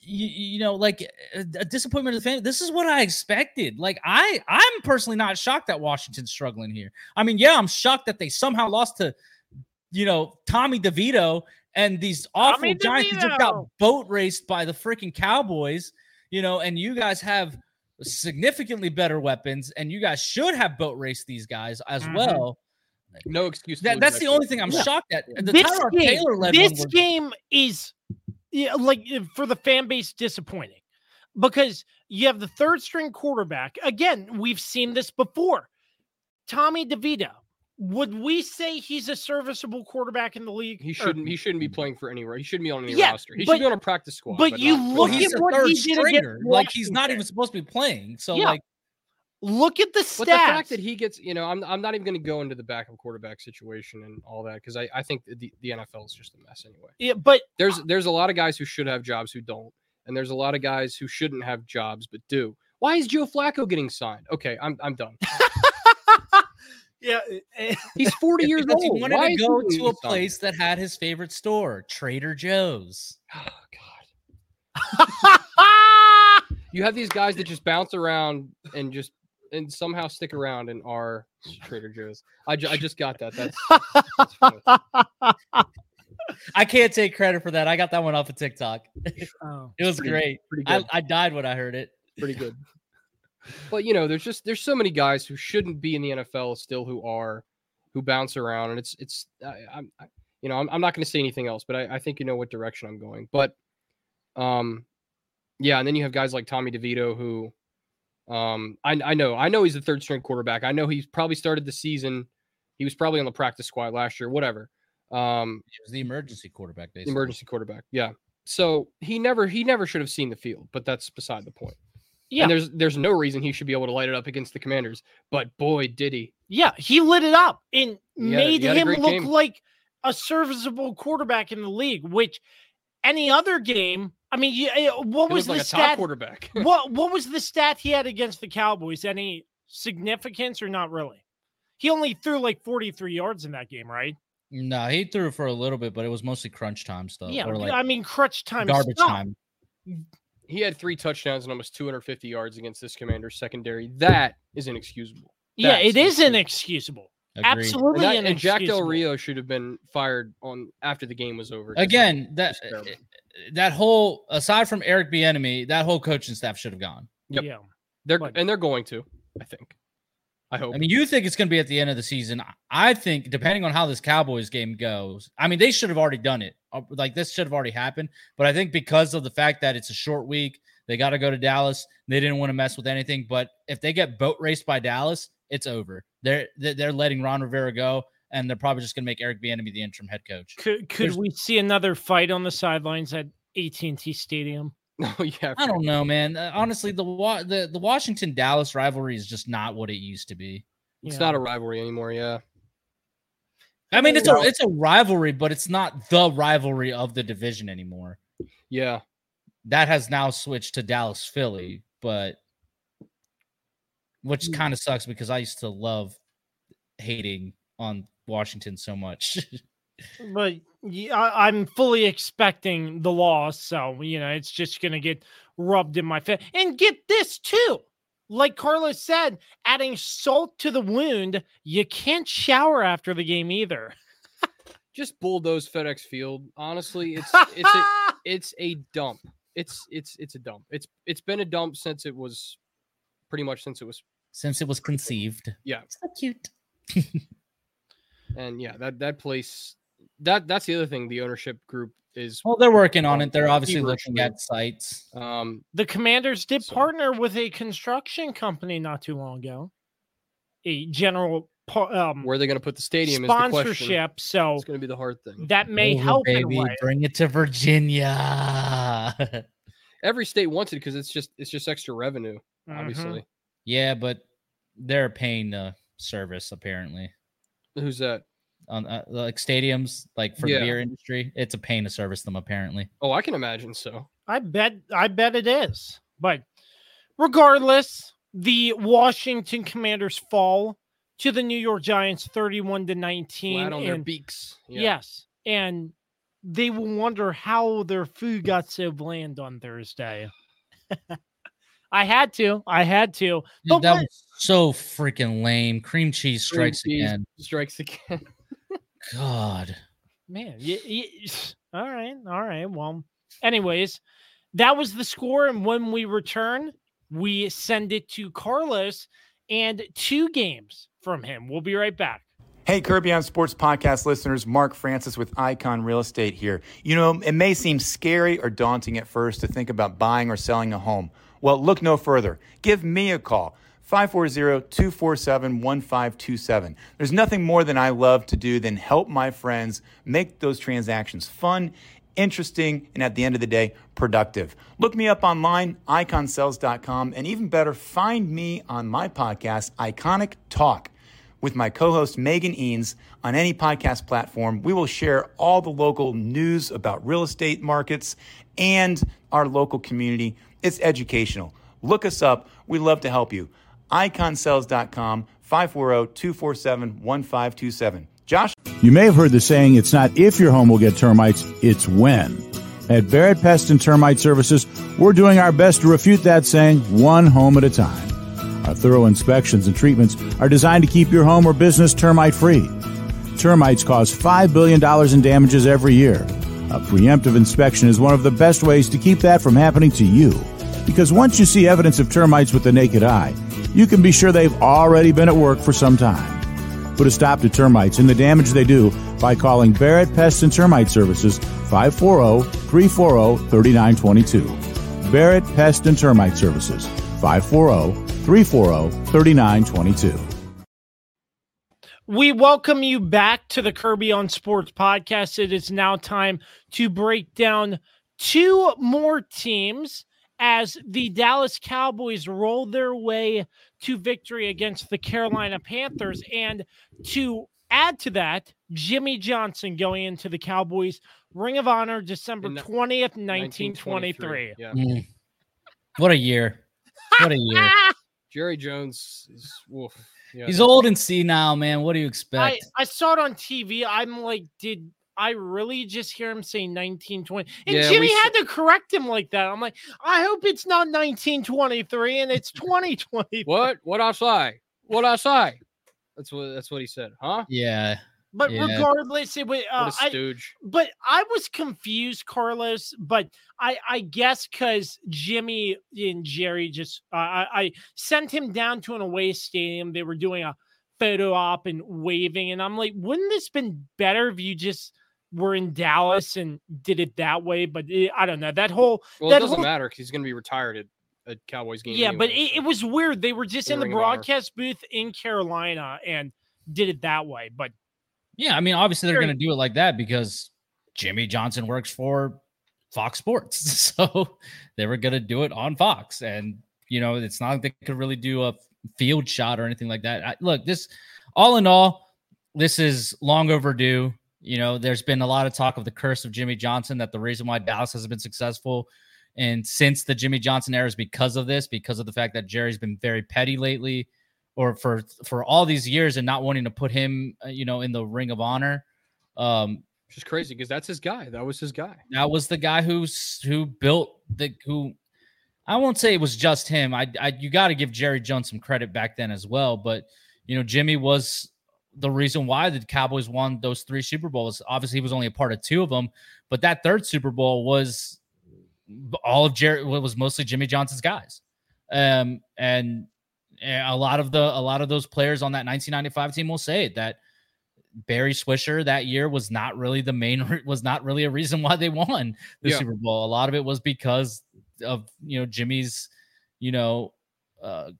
you, you know like a, a disappointment of the fan this is what i expected like i i'm personally not shocked that washington's struggling here i mean yeah i'm shocked that they somehow lost to you know tommy devito and these awful tommy giants DeVito. just got boat raced by the freaking cowboys you know and you guys have significantly better weapons and you guys should have boat raced these guys as mm-hmm. well no excuse. That, that's the only thing I'm yeah. shocked at. The this game, Taylor led this game is yeah, like eh, for the fan base disappointing. because you have the third string quarterback. Again, we've seen this before. Tommy DeVito. Would we say he's a serviceable quarterback in the league? He er shouldn't. He shouldn't be playing for any. He shouldn't be on any Yeah, roster. He but- should be on a practice squad. but you not- look Well, at what third he did against. Like he's not even supposed to be playing. So Yeah. like Look at the stats. But the fact that he gets, you know, I'm, I'm not even going to go into the backup quarterback situation and all that because I, I think the, the NFL is just a mess anyway. yeah, but There's there's a lot of guys who should have jobs who don't, and there's a lot of guys who shouldn't have jobs but do. Why is Joe Flacco getting signed? Okay, I'm I'm done. [LAUGHS] yeah, eh, He's 40 years because he old. wanted Why to go to a signed? place that had his favorite store, Trader Joe's. Oh God. [LAUGHS] You have these guys that just bounce around and just and somehow stick around and are Trader Joe's. I, ju- I just got that. That's, that's. [LAUGHS] I [LAUGHS] can't take credit for that. I got that one off of TikTok. [LAUGHS] Oh. It was pretty- great. pretty I. I died when I heard it. pretty good. But you know, there's just there's so many guys who shouldn't be in the NFL still who are, who bounce around, and it's it's I, I'm I, you know I'm, I'm not going to say anything else, but I, I think you know what direction I'm going. But, um, yeah, and then you have guys like Tommy DeVito who, um, I I know I know he's a third string quarterback. I know he's probably started the season. He was probably on the practice squad last year, whatever. Um, It was the emergency quarterback, the basically. emergency quarterback, yeah. So he never he never should have seen the field, but that's beside the point. Yeah. And there's there's no reason he should be able to light it up against the Commanders, but boy did he. Yeah, he lit it up and He made a him look game. like a serviceable quarterback in the league. Which any other game, I mean, you, eh, what He was the like a top stat? quarterback. [LAUGHS] what what was the stat he had against the Cowboys? Any significance or not really? He only threw like 43 yards in that game, right? No, he threw for a little bit, but it was mostly crunch time stuff. yeah, or like I mean, crunch time, garbage stuff. time. he had three touchdowns and almost 250 yards against this Commanders secondary. That is inexcusable. Yeah, it is inexcusable. inexcusable. Agreed. Absolutely And, that, and Jack Del. Rio should have been fired on after the game was over. Again, that Just terrible. That whole aside from Eric Bieniemy, that whole coaching staff should have gone. Yep. Yeah. they're but- and they're going to. I think. I hope. I mean, you think it's going to be at the end of the season? I think, depending on how this Cowboys game goes, I mean, they should have already done it. Uh, Like this should have already happened. But I think because of the fact that it's a short week, they got to go to Dallas. They didn't want to mess with anything. But if they get boat raced by Dallas, it's over. They're they're they're letting Ron Rivera go, and they're probably just going to make Eric Bieniemy the interim head coach. Could could There's- we see another fight on the sidelines at AT&T Stadium? [LAUGHS] oh yeah. I don't know, man. Uh, honestly, the Wa- the the Washington Dallas rivalry is just not what it used to be. It's Yeah. not a rivalry anymore. Yeah. I mean, it's a it's a rivalry, but it's not the rivalry of the division anymore. Yeah. That has now switched to Dallas Philly, but which Hmm. kind of sucks because I used to love hating on Washington so much. [LAUGHS] but yeah, I, I'm fully expecting the loss, so you know it's just gonna get rubbed in my face. And get this too, like Carlos said, adding salt to the wound. You can't shower after the game either. [LAUGHS] Just bulldoze FedEx Field. Honestly, it's it's a, [LAUGHS] it's a dump. It's it's it's a dump. It's it's been a dump since it was pretty much since it was Since it was conceived. yeah. So cute. And yeah, that that place that that's the other thing the ownership group is Well, they're working on Um, it. They're obviously looking at sites. um the Commanders did So- partner with a construction company not too long ago, a general par- um, where are they going to put the stadium is the question. sponsorship. So It's going to be the hard thing. that may Over, help in a baby. Bring it to Virginia. Every state wants it because it's just it's just extra revenue, Mhm. obviously. yeah, but they're paying the service apparently. Who's that? on uh, like stadiums, like for Yeah. the beer industry, it's a pain to service them. Apparently, Oh, I can imagine so. I bet I bet it is. But regardless, the Washington Commanders fall to the New York Giants 31 to 19 Flat on their beaks. Yeah. yes, and they will wonder how their food got so bland on Thursday. [LAUGHS] I had to. I had to. Dude, But that what- was so freaking lame. Cream cheese Cream strikes cheese again. Strikes again. [LAUGHS] God, Man, y- y- all right, all right. Well, anyways, that was the score, and when we return, we send it to Carlos and two games from him. We'll be right back. Hey, Kirby on Sports Podcast listeners, Mark Francis with Icon Real Estate here. You know, it may seem scary or daunting at first to think about buying or selling a home. Well, look no further. Give me a call. 540-247-1527. There's nothing more than I love to do than help my friends make those transactions fun, interesting, and at the end of the day, productive. Look me up online, iconsells.com, and even better, find me on my podcast, Iconic Talk with my co host Megan Eanes on any podcast platform. We will share all the local news about real estate markets and our local community. It's educational. Look us up. We'd love to help you. Iconsells.com 540 247 1527. Josh? You may have heard the saying, it's not if your home will get termites, it's when. At Barrett Pest and Termite Services, we're doing our best to refute that saying one home at a time. Our thorough inspections and treatments are designed to keep your home or business termite free. Termites cause $5 billion in damages every year. A preemptive inspection is one of the best ways to keep that from happening to you. Because once you see evidence of termites with the naked eye, you can be sure they've already been at work for some time. Put a stop to termites and the damage they do by calling Barrett Pest and Termite Services 540 340 3922. Barrett Pest and Termite Services 540 340 3922. We welcome you back to the Kirby on Sports podcast. It is now time to break down two more teams as the Dallas Cowboys roll their way to victory against the Carolina Panthers. And to add to that, Jimmy Johnson going into the Cowboys Ring of Honor December 20th, 1923. 1923. Yeah. Mm. What a year. What a year. [LAUGHS] Jerry Jones is wolf. Yeah. He's old and senile, man. What do you expect? I, I saw it on TV. I'm like, did I really just hear him say 1920? And yeah, Jimmy had to correct him like that. I'm like, I hope it's not 1923 and it's 2020. what? What I say? What I say? That's what that's what he said, huh? Yeah. But yeah. regardless, it was uh, stooge. I, but I was confused, Carlos. But I I guess because Jimmy and Jerry just uh, I, I sent him down to an away stadium. They were doing a photo op and waving, and I'm like, wouldn't this been better if you just were in Dallas and did it that way? But it, I don't know that whole. Well, that it doesn't whole, matter because he's going to be retired at a Cowboys game. Yeah, anyway, but it, it, was weird. They were just in the broadcast booth in Carolina and did it that way. But yeah, I mean, obviously they're going to do it like that because Jimmy Johnson works for Fox Sports. [LAUGHS] So they were going to do it on Fox. And, you know, it's not like they could really do a field shot or anything like that. I, look, this, all in all, this is long overdue. You know, there's been a lot of talk of the curse of Jimmy Johnson, that the reason why Dallas hasn't been successful and since the Jimmy Johnson era is because of this, because of the fact that Jerry's been very petty lately or for for all these years and not wanting to put him, uh, you know, in the ring of honor. Um, which is crazy because that's his guy. That was his guy. That was the guy who's who built the who. I won't say it was just him. I, I you got to give Jerry Jones some credit back then as well. But you know, Jimmy was the reason why the Cowboys won those three Super Bowls. Obviously, he was only a part of two of them, but that third Super Bowl was all of Jerry. Was mostly Jimmy Johnson's guys. Um, and a lot of the a lot of those players on that 1995 team will say that Barry Switzer that year was not really the main was not really a reason why they won the yeah. Super Bowl. A lot of it was because of you know Jimmy's you know uh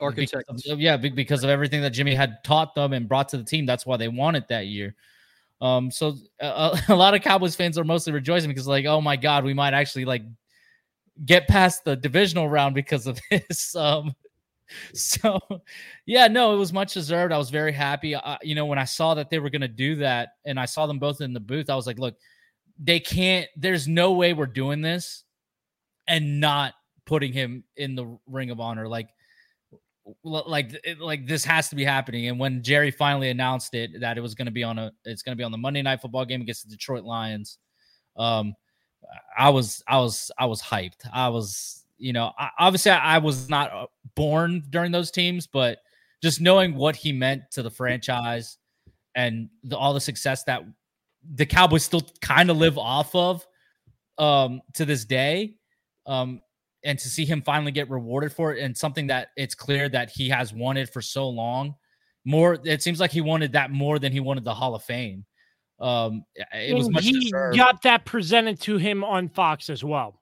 architect yeah because of everything that Jimmy had taught them and brought to the team that's why they won it that year. Um so a, a [LAUGHS] lot of Cowboys fans are mostly rejoicing because like oh my god we might actually like get past the divisional round because of [LAUGHS] this um so yeah no it was much deserved. I was very happy. I, you know when i saw that they were going to do that and i saw them both in the booth i was like look they can't there's no way we're doing this and not putting him in the ring of honor. Like like like this has to be happening and when jerry finally announced it that it was going to be on a it's going to be on the monday night football game against the detroit lions um i was i was i was hyped. I was you know, I, obviously I, I, was not uh, born during those teams, but just knowing what he meant to the franchise and the, all the success that the Cowboys still kind of live off of um, to this day, um, and to see him finally get rewarded for it and something that it's clear that he has wanted for so long. more. It seems like he wanted that more than he wanted the Hall of Fame. Um, it was much he deserved. got that presented to him on Fox as well.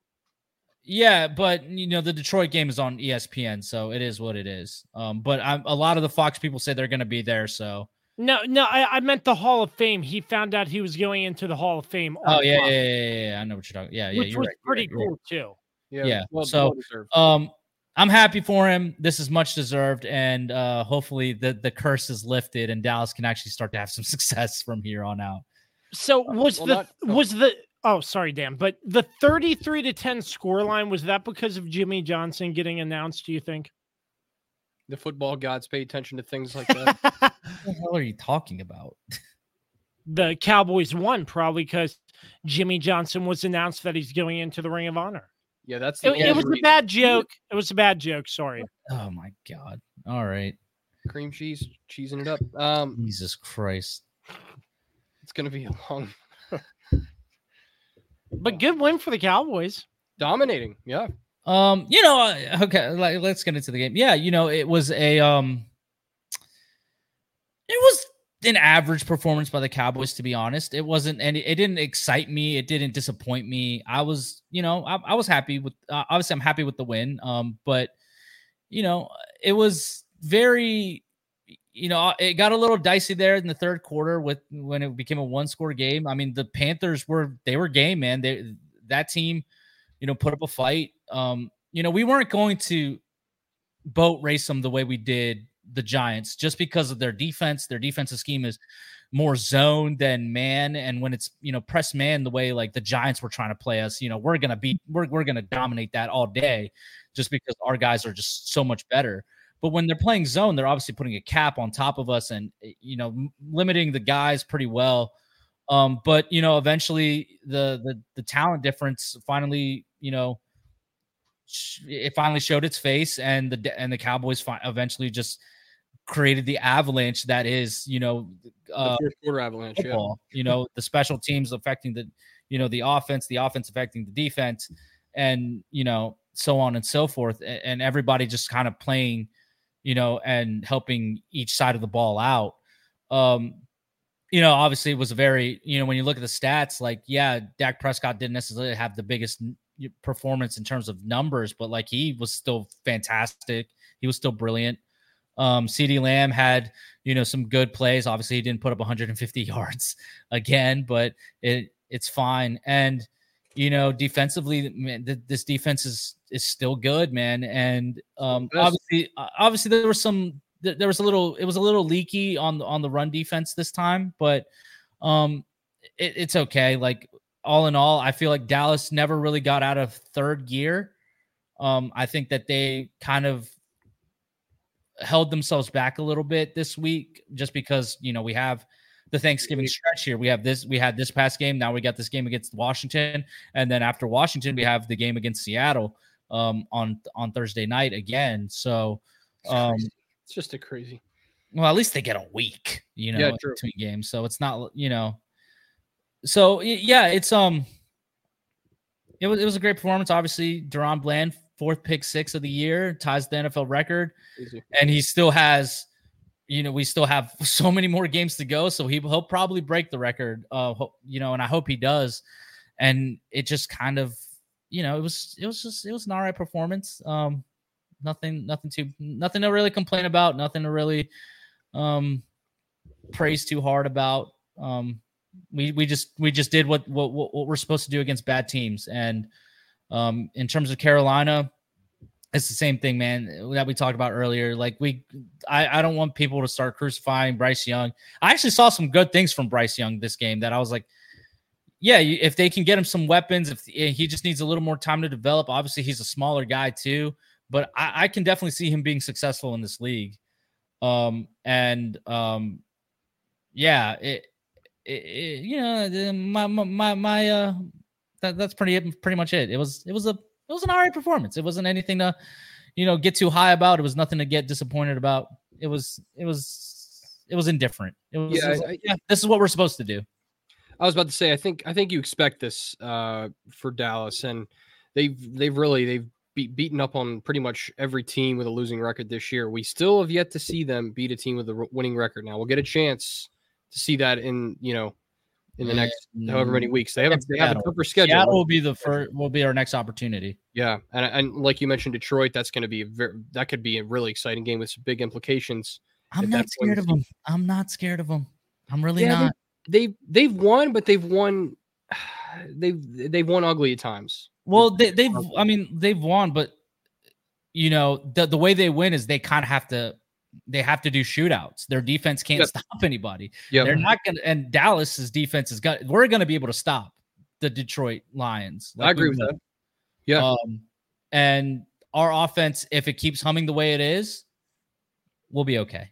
Yeah, but you know the Detroit game is on ESPN, so it is what it is. Um, but I'm, a lot of the Fox people say they're going to be there, so No, no, I, I meant the Hall of Fame. He found out he was going into the Hall of Fame. oh yeah, yeah, yeah, yeah, I know what you're talking. Yeah, yeah, which you're was pretty right, you're right. cool too. Yeah. Yeah, Well, so, well. Um, I'm happy for him. This is much deserved, and uh, hopefully the the curse is lifted, and Dallas can actually start to have some [LAUGHS] success from here on out. So was well, the not- oh. was the oh sorry Dan, but the 33 to 10 score line was that because of Jimmy Johnson getting announced, do you think? the football gods pay attention to things like that. [LAUGHS] What the hell are you talking about? [LAUGHS] the Cowboys won probably because Jimmy Johnson was announced that he's going into the Ring of Honor. Yeah, that's the It, it only was a bad joke. It was a bad joke. Sorry. Oh my god! All right, cream cheese, cheesing it up. Um, Jesus Christ. it's gonna be a long [LAUGHS] But good win for the Cowboys. dominating. Yeah, Um, you know, uh, okay, like let's get into the game. Yeah, you know, it was a um it was an average performance by the Cowboys, to be honest. It wasn't and it didn't excite me, it didn't disappoint me. I was, you know, I, I was happy with uh, obviously I'm happy with the win. Um, but you know, it was very you know, it got a little dicey there in the third quarter with when it became a one score game. I mean, the Panthers were they were game, man. They that team, you know, put up a fight. Um, you know, we weren't going to boat race them the way we did the Giants just because of their defense. Their defensive scheme is more zone than man. And when it's, you know, press man the way like the Giants were trying to play us, you know, we're gonna be we're we're gonna dominate that all day just because our guys are just so much better. But when they're playing zone, they're obviously putting a cap on top of us and eh, you know limiting the guys pretty well. Um, but you know, eventually the the the talent difference finally, you know, it finally showed its face, and the and the Cowboys fi- eventually just created the avalanche that is, you know, uh, quarter avalanche. Yeah. You know, the special teams affecting the, you know, the offense, the offense affecting the defense, and you know, so on and so forth, and everybody just kind of playing, you know, and helping each side of the ball out. Um, you know, obviously it was a very, you know, when you look at the stats, like, yeah, Dak Prescott didn't necessarily have the biggest performance in terms of numbers, but like he was still fantastic. He was still brilliant. Um, CeeDee Lamb had, you know, some good plays. Obviously, he didn't put up 150 [LAUGHS] yards again, but it it's fine. And you know, defensively, man, th- this defense is is still good, man. And um, obviously, obviously, there was some. th- There was a little. It was a little leaky on the on the run defense this time, but um, it, it's okay. Like all in all, I feel like Dallas never really got out of third gear. Um, I think that they kind of held themselves back a little bit this week just because you know we have the Thanksgiving stretch here. We have this, we had this past game. Now we got this game against Washington, and then after Washington, we have the game against Seattle um, on on Thursday night again. So, um, it's just a crazy. well, at least they get a week, you know, Yeah, between games. So it's not, you know, so yeah, it's um, it was it was a great performance. Obviously, DaRon Bland, fourth pick six of the year, ties the NFL record. Crazy. and he still has you know we still have [LAUGHS] so many more games to go. So he, he'll probably break the record uh you know and i hope he does. And it just kind of you know it was it was just it was an all right performance. Um nothing nothing to nothing to really complain about nothing to really um praise too hard about. Um we we just we just did what what what we're supposed to do against bad teams. And um in terms of carolina it's the same thing, man, that we talked about earlier. Like we, I, I don't want people to start crucifying Bryce Young. I actually saw some good things from Bryce Young this game that I was like, yeah, if they can get him some weapons, if eh, he just needs a little more time to develop. Obviously, he's a smaller guy too, but I, I can definitely see him being successful in this league. Um, and um, yeah, it, it, it you know, my my my, my uh, that, that's pretty pretty much it. It was it was a it was an alright performance. It wasn't anything to, you know, get too high about. It was nothing to get disappointed about. It was it was it was indifferent. It was, Yeah, it was I- yeah, this is what we're supposed to do. I was about to say, I think I think you expect this uh, for Dallas, and they've they've really they've beat, beaten up on pretty much every team with a losing record this year. We still have yet to see them beat a team with a winning record. Now we'll get a chance to see that in you know in the next mm-hmm. however many weeks. They have a, they have a tougher schedule. Seattle will be the first will be our next opportunity. Yeah, and and like you mentioned, Detroit. That's going to be a very that could be a really exciting game with some big implications. I'm not scared of them. I'm not scared of them. I'm really yeah, not. They, they they've won, but they've won. [SIGHS] They've they've won ugly at times. Well, they, they've I mean they've won, but you know the the way they win is they kind of have to they have to do shootouts. Their defense can't yep. stop anybody. Yeah, they're not gonna. And Dallas's defense is got. We're gonna be able to stop the Detroit Lions. Like I agree with that. Yeah. Um, and our offense, if it keeps humming the way it is, we'll be okay.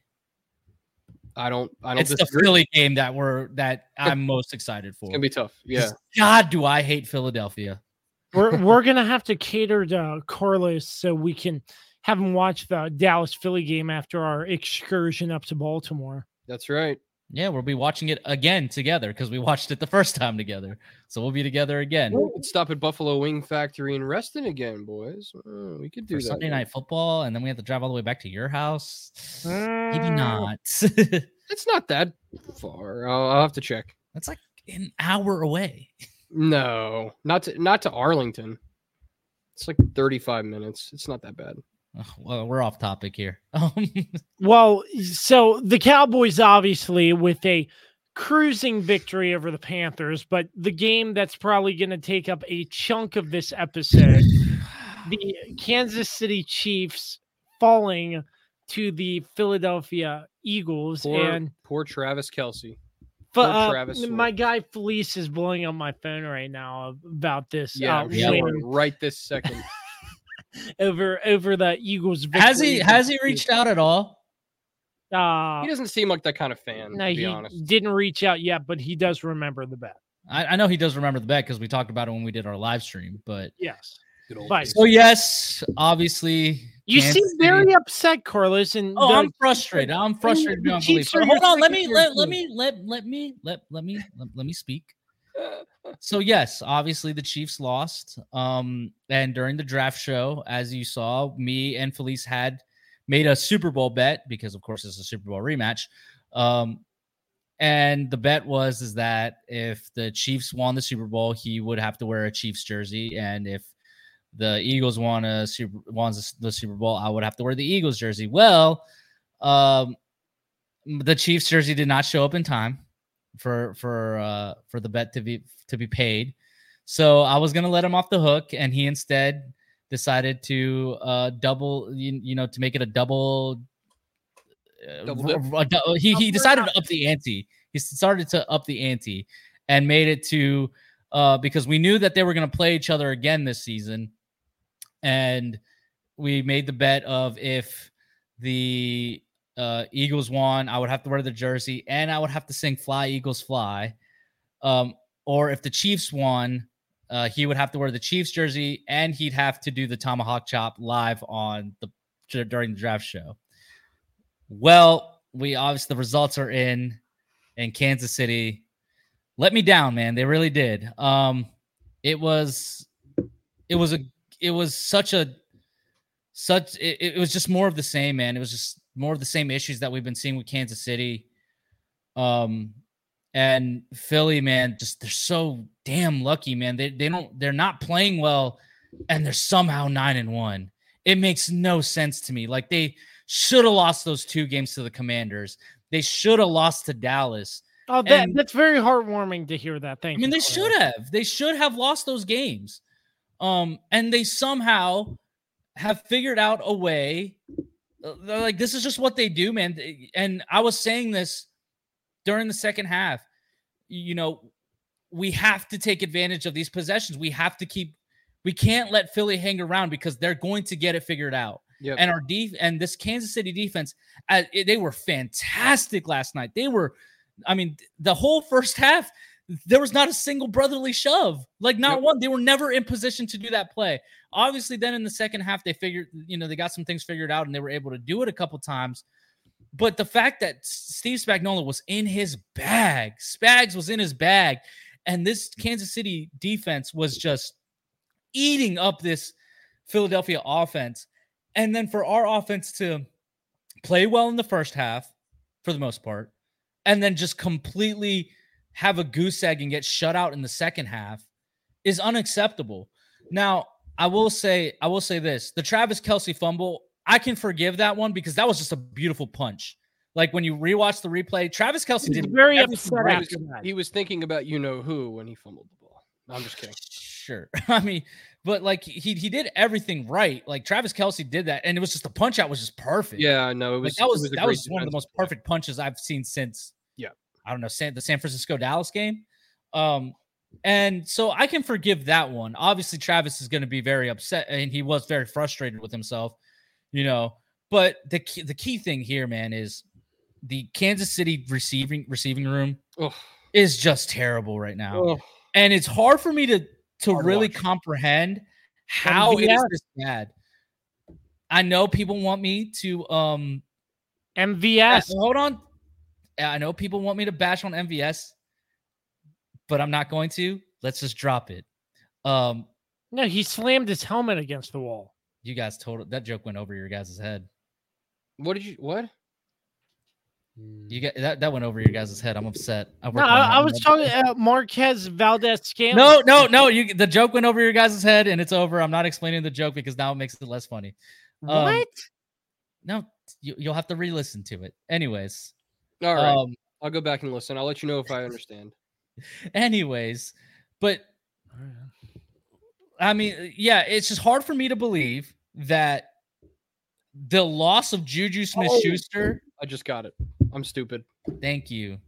I don't. I don't. It's disagree. the Philly game that we're that I'm most excited for. It's gonna be tough. Yeah. God, do I hate Philadelphia? We're we're gonna have to cater to Carlos so we can have him watch the Dallas Philly game after our excursion up to Baltimore. That's right. Yeah, we'll be watching it again together because we watched it the first time together. So we'll be together again. We could stop at Buffalo Wing Factory and rest in Reston again, boys. Uh, we could do For that. Sunday night football, and then we have to drive all the way back to your house. Uh, Maybe not. [LAUGHS] it's not that far. I'll, I'll have to check. That's like an hour away. No, not to not to Arlington. It's like 35 minutes. It's not that bad. Well, we're off topic here. [LAUGHS] well, so the Cowboys obviously with a cruising victory over the Panthers, but the game that's probably going to take up a chunk of this episode, the Kansas City Chiefs falling to the Philadelphia Eagles poor, and poor Travis Kelce. But uh, my guy Felice is blowing up my phone right now about this. Yeah, uh, yeah right this second. Over over the Eagles. Has he has he reached out at all? Uh, he doesn't seem like that kind of fan. No, he honest. didn't reach out yet, but he does remember the bet. I, I know he does remember the bet because we talked about it when we did our live stream. But yes, so yes, obviously you seem very upset, Carlos. And oh, I'm frustrated. I'm frustrated beyond belief. hold on, let me let, let me let let me let let me let, let me speak. So yes, obviously the Chiefs lost. Um, and during the draft show, as you saw, me and Felice had made a Super Bowl bet because, of course, it's a Super Bowl rematch. Um, and the bet was is that if the Chiefs won the Super Bowl, he would have to wear a Chiefs jersey, and if the Eagles won a Super won the Super Bowl, I would have to wear the Eagles jersey. Well, um, the Chiefs jersey did not show up in time for for uh for the bet to be to be paid. So I was gonna let him off the hook, and he instead decided to uh double you, you know to make it a double. Uh, double a, a, he he decided to up the ante. He started to up the ante and made it to uh because we knew that they were gonna play each other again this season, and we made the bet of if the uh, Eagles won, I would have to wear the jersey and I would have to sing "Fly Eagles Fly." Um, or if the Chiefs won, uh, he would have to wear the Chiefs jersey and he'd have to do the tomahawk chop live on the during the draft show. Well, we obviously the results are in in Kansas City. Let me down, man. They really did. Um, it was it was a it was such a such it, it was just more of the same, man. It was just more of the same issues that we've been seeing with Kansas City. Um, and Philly, man, just they're so damn lucky, man. They they don't they're not playing well, and they're somehow nine and one. It makes no sense to me. Like they should have lost those two games to the Commanders. They should have lost to Dallas. Oh, that, and, that's very heartwarming to hear that. Thank I mean, they should have. They should have lost those games. Um, and they somehow have figured out a way they're like this is just what they do, man. And I was saying this during the second half. You know, we have to take advantage of these possessions. We have to keep. We can't let Philly hang around because they're going to get it figured out. Yep. And our def and this Kansas City defense, uh, they were fantastic last night. They were, I mean, the whole first half, there was not a single brotherly shove, like not yep. one. They were never in position to do that play. Obviously, then in the second half, they figured, you know, they got some things figured out and they were able to do it a couple times. But the fact that Steve Spagnuolo was in his bag, Spags was in his bag, and this Kansas City defense was just eating up this Philadelphia offense. And then for our offense to play well in the first half, for the most part, and then just completely have a goose egg and get shut out in the second half is unacceptable. Now, I will say, I will say this: the Travis Kelce fumble, I can forgive that one because that was just a beautiful punch. Like when you rewatch the replay, Travis Kelce did very upset right. after that. He was thinking about you know who when he fumbled the ball. No, I'm just kidding. Sure. [LAUGHS] I mean, but like he he did everything right. Like Travis Kelce did that, and it was just the punch out was just perfect. Yeah, I know. It was like that was, it a that was one of the most perfect punches I've seen since Yeah. I don't know San, the San Francisco Dallas game. Um, and so I can forgive that one. Obviously, Travis is going to be very upset, and he was very frustrated with himself, you know. But the key, the key thing here, man, is the Kansas City receiving receiving room Ugh. is just terrible right now Ugh. and it's hard for me to to Hard really watch. comprehend how it is this bad. I know people want me to um MVS. hold on. I know people want me to bash on MVS, but I'm not going to. Let's just drop it. Um, No, he slammed his helmet against the wall. you guys told that joke went over your guys' head. What did you what? You got that that went over your guys' head. I'm upset. I, No, I, I was talking uh, Marquez Valdes Scantling. No, no, no. You the joke went over your guys' head, and it's over. I'm not explaining the joke because now it makes it less funny. um, What? No, you, you'll have to re-listen to it. Anyways, All right. um, I'll go back and listen. I'll let you know if I understand. [LAUGHS] anyways, but I mean, yeah, it's just hard for me to believe that the loss of Juju Smith Schuster. I just got it. I'm stupid. Thank you,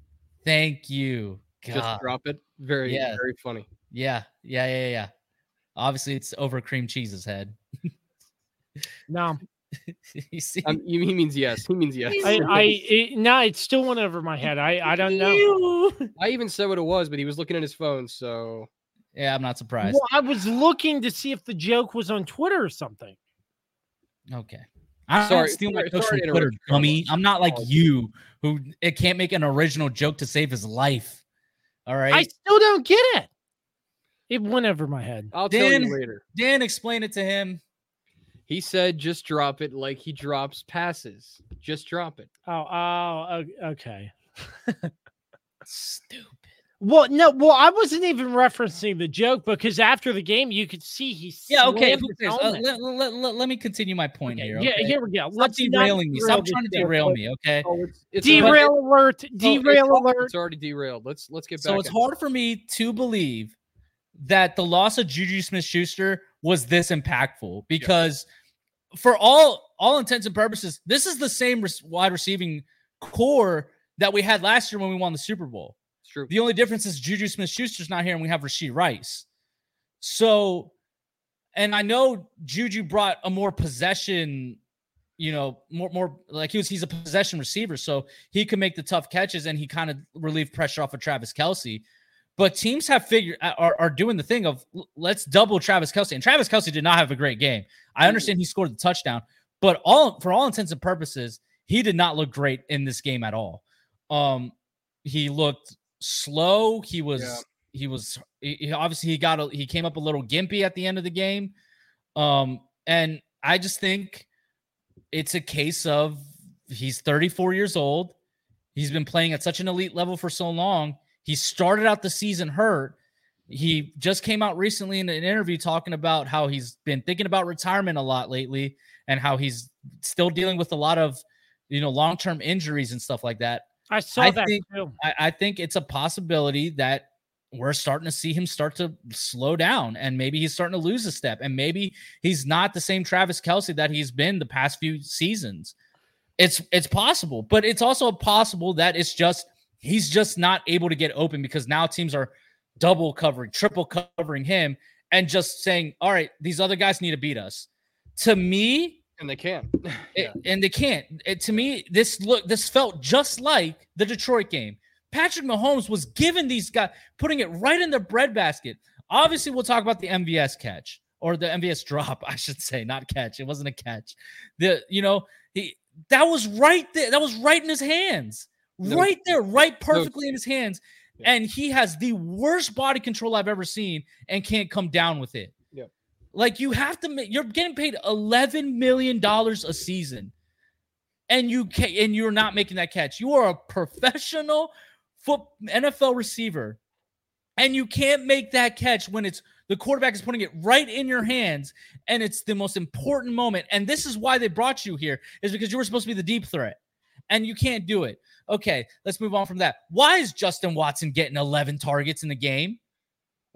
thank you. Just drop it. Very, Yeah. very funny. Yeah, yeah, yeah, yeah. Obviously, it's over cream cheese's head. No, [LAUGHS] [LAUGHS] you see, Um, you- he means yes. He means yes. I, I [LAUGHS] it, no, it still went over my head. I, I don't know. I even said what it was, but he was looking at his phone. So yeah, I'm not surprised. Well, I was looking to see if the joke was on Twitter or something. Okay. I Sorry, don't steal my sorry- jokes sorry from Twitter, dummy. I'm not like you who it can't make an original joke to save his life. All right. I still don't get it. It went over my head. I'll tell Dan- you later. Dan, explain it to him. He said, "Just drop it like he drops passes. Just drop it." Oh, oh, okay. Stupid. Well, no, well, I wasn't even referencing the joke because after the game, you could see he. Yeah, okay. his? Uh, let, let, let, let me continue my point Okay, here. Yeah, here we go. Stop Let's not derailing me. Stop derail trying to derail me, okay? Oh, it's, it's Derail already- alert! oh, it's Derail alert! It's already derailed. Let's let's get back. So it's at- hard for me to believe that the loss of Juju Smith Schuster was this impactful because for all all intents and purposes, this is the same wide receiving corps that we had last year when we won the Super Bowl. It's true. The only difference is Juju Smith Schuster's not here and we have Rasheed Rice. So, and I know Juju brought a more possession, you know, more, more like he was, he's a possession receiver. So he can make the tough catches and he kind of relieved pressure off of Travis Kelce. But teams have figured are, are doing the thing of let's double Travis Kelce. And Travis Kelce did not have a great game. I understand he scored the touchdown, but all for all intents and purposes, he did not look great in this game at all. Um, he looked slow. He was Yeah. he was he, he- obviously he got a, he came up a little gimpy at the end of the game. Um, and I just think it's a case of he's 34 years old. He's been playing at such an elite level for so long. He started out the season hurt. He just came out recently in an interview talking about how he's been thinking about retirement a lot lately and how he's still dealing with a lot of, you know, long-term injuries and stuff like that. I saw I that think- too. I, I think it's a possibility that we're starting to see him start to slow down and maybe he's starting to lose a step and maybe he's not the same Travis Kelce that he's been the past few seasons. It's it's possible, but it's also possible that it's just he's just not able to get open because now teams are double covering, triple covering him and just saying, "All right, these other guys need to beat us." To me, and they can. it- [LAUGHS] and they can't. It, to me, this look this felt just like the Detroit game. Patrick Mahomes was giving these guys putting it right in their breadbasket. Obviously, we'll talk about the MVS catch or the MVS drop, [LAUGHS] I should say, not catch. It wasn't a catch. The you know he that was right there. That was right in his hands, No- right there, right perfectly in his hands. Yeah. And he has the worst body control I've ever seen and can't come down with it. Yep. Like you have to you're getting paid 11 million dollars a season. And you can and you're not making that catch. You are a professional foot NFL receiver. And you can't make that catch when it's the quarterback is putting it right in your hands and it's the most important moment. And this is why they brought you here is because you were supposed to be the deep threat and you can't do it. Okay, let's move on from that. Why is Justin Watson getting 11 targets in the game?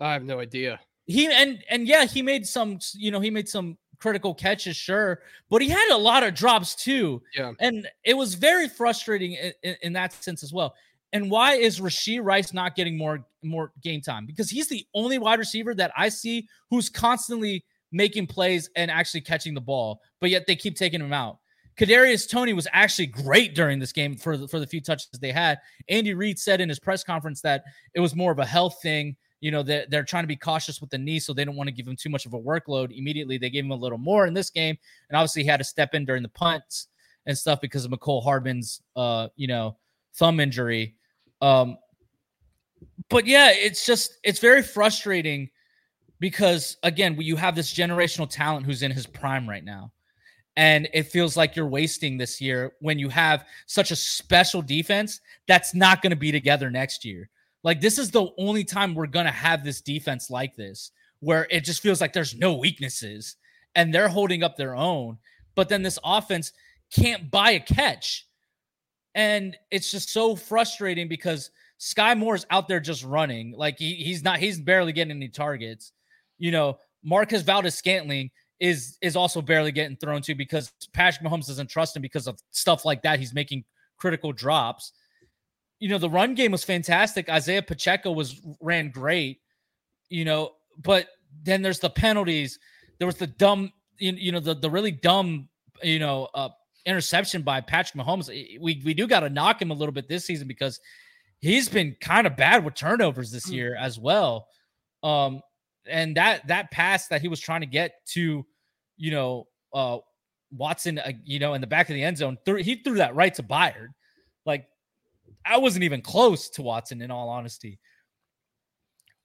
I have no idea. He and and yeah, he made some, you know, he made some critical catches, sure, but he had a lot of drops too. Yeah. And it was very frustrating in, in, in that sense as well. And why is Rashee Rice not getting more more game time? Because he's the only wide receiver that I see who's constantly making plays and actually catching the ball, but yet they keep taking him out. Kadarius Toney was actually great during this game for the, for the few touches they had. Andy Reid said in his press conference that it was more of a health thing. You know, they're, they're trying to be cautious with the knee, so they don't want to give him too much of a workload. Immediately, they gave him a little more in this game, and obviously he had to step in during the punts and stuff because of Mecole Hardman's, uh, you know, thumb injury. Um, but yeah, it's just it's very frustrating because again, you have this generational talent who's in his prime right now. And it feels like you're wasting this year when you have such a special defense that's not going to be together next year. Like, this is the only time we're going to have this defense like this, where it just feels like there's no weaknesses and they're holding up their own. But then this offense can't buy a catch. And it's just so frustrating because Skyy Moore's out there just running. Like, he, he's not, he's barely getting any targets. You know, Marcus Valdes-Scantling is is also barely getting thrown to because Patrick Mahomes doesn't trust him because of stuff like that. He's making critical drops. You know, the run game was fantastic. Isaiah Pacheco was ran great. You know, but then there's the penalties. There was the dumb, you know, the the really dumb, you know, uh, interception by Patrick Mahomes. We we do got to knock him a little bit this season because he's been kind of bad with turnovers this hmm. year as well. Um, and that that pass that he was trying to get to, you know, uh, Watson, uh, you know, in the back of the end zone, threw, he threw that right to Byard. Like I wasn't even close to Watson, in all honesty.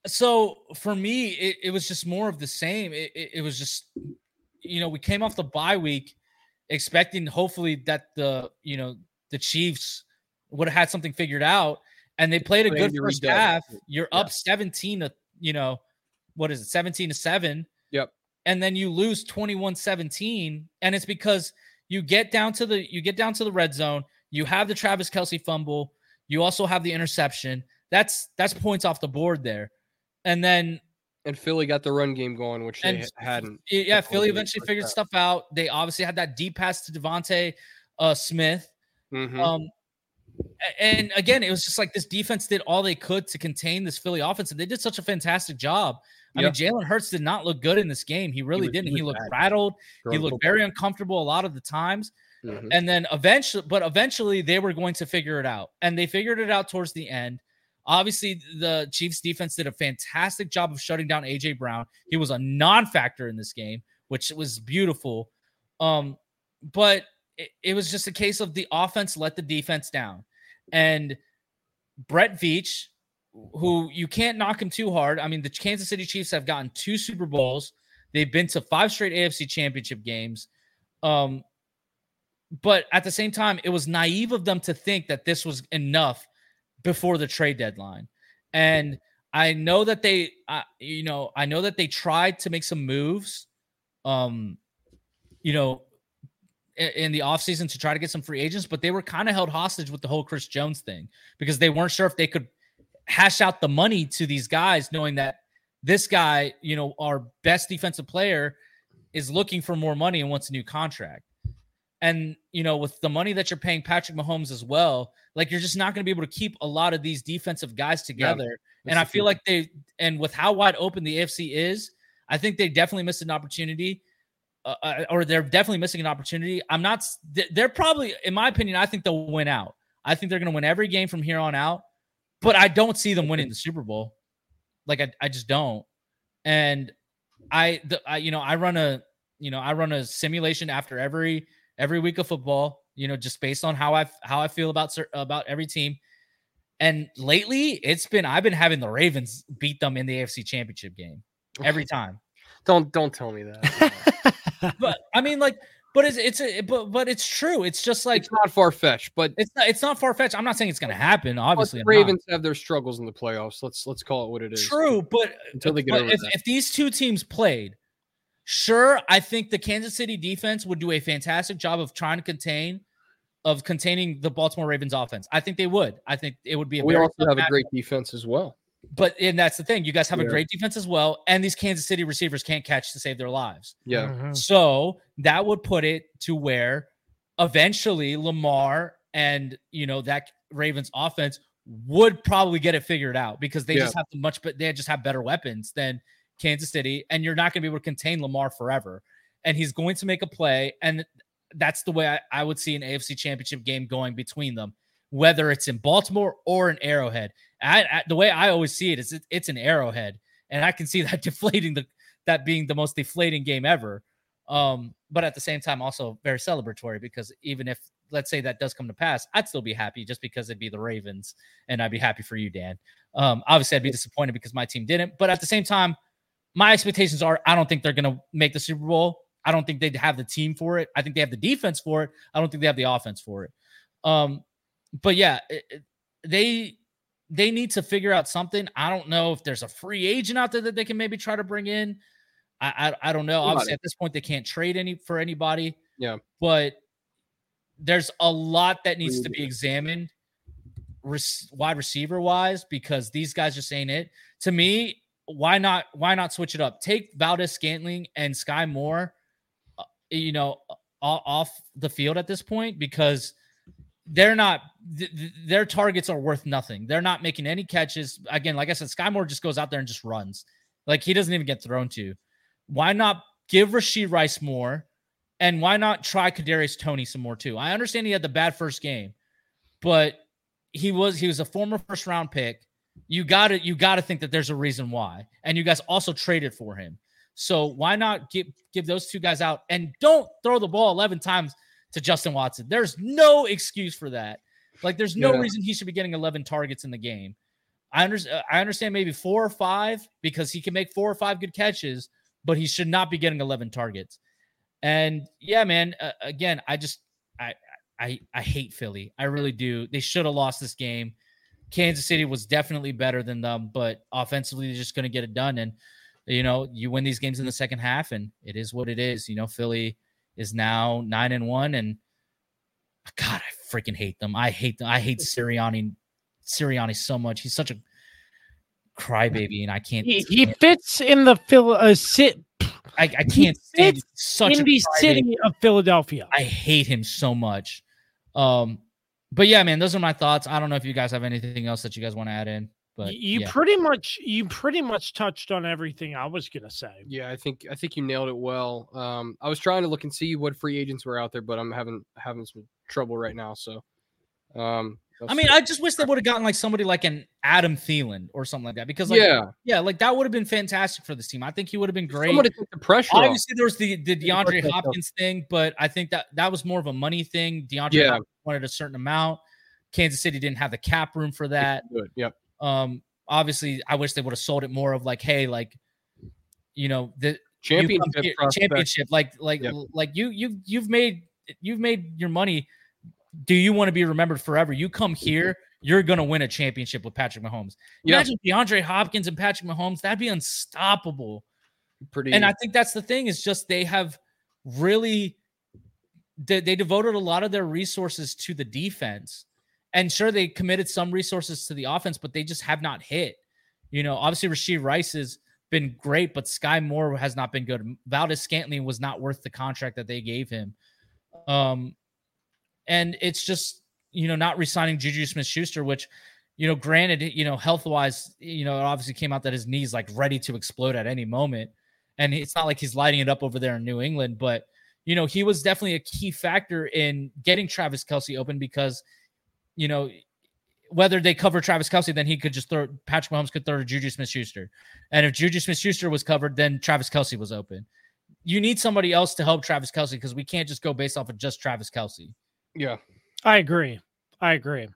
So for me, it, it was just more of the same. It, it, it was just, you know, we came off the bye week expecting hopefully that the, you know, the Chiefs would have had something figured out and they played a good first half. You're yeah. up 17 to, you know, what is it, 17 to 7. Yep. And then you lose 21-17. And it's because you get down to the you get down to the red zone, you have the Travis Kelce fumble, you also have the interception. That's that's points off the board there. And then and Philly got the run game going, which they hadn't. Yeah, Philly eventually figured stuff out. They obviously had that deep pass to DeVonta uh, Smith. Mm-hmm. Um, and again, it was just like this defense did all they could to contain this Philly offense, and they did such a fantastic job. I yep. mean, Jalen Hurts did not look good in this game. He really he was, didn't. He, he looked bad. rattled. he looked very uncomfortable a lot of the times. Mm-hmm. And then eventually, but eventually they were going to figure it out. And they figured it out towards the end. Obviously, the Chiefs defense did a fantastic job of shutting down AJ Brown. He was a non-factor in this game, which was beautiful. Um, but it, it was just a case of the offense let the defense down. And Brett Veach, who you can't knock him too hard. I mean, the Kansas City Chiefs have gotten two Super Bowls. They've been to five straight AFC championship games. Um, but at the same time, it was naive of them to think that this was enough before the trade deadline. And I know that they, uh, you know, I know that they tried to make some moves, um, you know, in, in the offseason to try to get some free agents, but they were kind of held hostage with the whole Chris Jones thing because they weren't sure if they could – hash out the money to these guys, knowing that this guy, you know, our best defensive player is looking for more money and wants a new contract. And, you know, with the money that you're paying Patrick Mahomes as well, like you're just not going to be able to keep a lot of these defensive guys together. Yeah, and I feel like they, and with how wide open the AFC is, I think they definitely missed an opportunity. Uh, uh, or they're definitely missing an opportunity. I'm not, they're probably, in my opinion, I think they'll win out. I think they're going to win every game from here on out but I don't see them winning mm. the Super Bowl. Like I, I just don't. And I, the, I, you know, I run a, you know, I run a simulation after every every week of football. You know, just based on how I how I feel about about every team. And lately, it's been I've been having the Ravens beat them in the AFC Championship game every [LAUGHS] time. don't don't tell me that. [LAUGHS] but I mean, like, but it's it's a, but but it's true. It's just like it's not far fetched, but it's not it's not far fetched. I'm not saying it's going to happen. Obviously, the Ravens have their struggles in the playoffs. Let's let's call it what it is. True, but until they get but over if, that. if these two teams played, sure, I think the Kansas City defense would do a fantastic job of trying to contain of containing the Baltimore Ravens offense. I think they would. I think it would be a we also have a great defense as well. But and that's the thing. You guys have a great defense as well, and these Kansas City receivers can't catch to save their lives. Yeah. Mhm. So that would put it to where eventually Lamar and you know that Ravens offense would probably get it figured out because they Yeah. just have the much but they just have better weapons than Kansas City, and you're not going to be able to contain Lamar forever. And he's going to make a play, and that's the way I, I would see an AFC championship game going between them, whether it's in Baltimore or in Arrowhead. The way I always see it is it, it's an Arrowhead, and I can see [LAUGHS] that deflating the that being the most deflating game ever. Um, but at the same time, also very celebratory because even if let's say that does come to pass, I'd still be happy just because it'd be the Ravens, and I'd be happy for you, Dan. Um, obviously, I'd be disappointed because my team didn't, but at the same time, my expectations are I don't think they're gonna make the Super Bowl. I don't think they'd have the team for it. I think they have the defense for it. I don't think they have the offense for it. Um, but yeah, it- they they need to figure out something. I don't know if there's a free agent out there that they can maybe try to bring in. I I, I don't know. Somebody. Obviously, at this point, they can't trade any for anybody. Yeah. but there's a lot that needs to be examined, wide receiver wise, because these guys just ain't it. To me, why not? Why not switch it up? Take Valdes Scantling and Skyy Moore, uh, you know, off the field at this point because they're not th- th- their targets are worth nothing. They're not making any catches. Again, like I said, Skyy Moore just goes out there and just runs. Like he doesn't even get thrown to. Why not give Rasheed Rice more? And why not try Kadarius Toney some more too? I understand he had the bad first game, but he was he was a former first round pick. You got to you got to think that there's a reason why. And you guys also traded for him. So why not give give those two guys out and don't throw the ball 11 times to Justin Watson. There's no excuse for that. Like there's no Yeah. reason he should be getting 11 targets in the game. I understand I understand maybe 4 or 5 because he can make 4 or 5 good catches, but he should not be getting 11 targets. And yeah, man, uh, again, I just I I I hate Philly. I really do. They should have lost this game. Kansas City was definitely better than them, but offensively they're just going to get it done and you know, you win these games in the second half and it is what it is. You know, Philly is now 9 and 1 and god, I freaking hate them. I hate them. I hate [LAUGHS] Sirianni Sirianni so much. He's such a crybaby and I can't He, he fits in the Phil uh, sit I, I can't stand such in a the city of Philadelphia. I hate him so much. Um, but yeah, man, those are my thoughts. I don't know if you guys have anything else that you guys want to add in, but you yeah. pretty much you pretty much touched on everything I was gonna say. Yeah, I think I think you nailed it well. Um, I was trying to look and see what free agents were out there, but I'm having having some trouble right now. So, um, I mean, I just wish they would have gotten like somebody like an Adam Thielen or something like that because, like, yeah, yeah, like that would have been fantastic for this team. I think he would have been great. Somebody took the pressure off. Obviously, there was the the DeAndre. Hopkins thing, but I think that that was more of a money thing. DeAndre Yeah. Wanted a certain amount. Kansas City didn't have the cap room for that. Good. Yep. Um, obviously, I wish they would have sold it more of like, hey, like, you know, the Championship. here- championship, like, like, Yep. like you, you, you've made, you've made your money. Do you want to be remembered forever? You come here, you're gonna win a championship with Patrick Mahomes. Yeah. Imagine DeAndre Hopkins and Patrick Mahomes. That'd be unstoppable. Pretty. And I think that's the thing is just they have really they, they devoted a lot of their resources to the defense. And sure, they committed some resources to the offense, but they just have not hit. You know, obviously Rasheed Rice has been great, but Skyy Moore has not been good. Valdes Scantling was not worth the contract that they gave him. Um, and it's just you know not resigning Juju Smith Schuster, which you know, granted, you know, health wise, you know, it obviously came out that his knee's like ready to explode at any moment. And it's not like he's lighting it up over there in New England, but you know, he was definitely a key factor in getting Travis Kelce open because, you know, whether they cover Travis Kelce, then he could just throw Patrick Mahomes could throw to Juju Smith Schuster. And if Juju Smith Schuster was covered, then Travis Kelce was open. You need somebody else to help Travis Kelce because we can't just go based off of just Travis Kelce. yeah. I agree. I agree.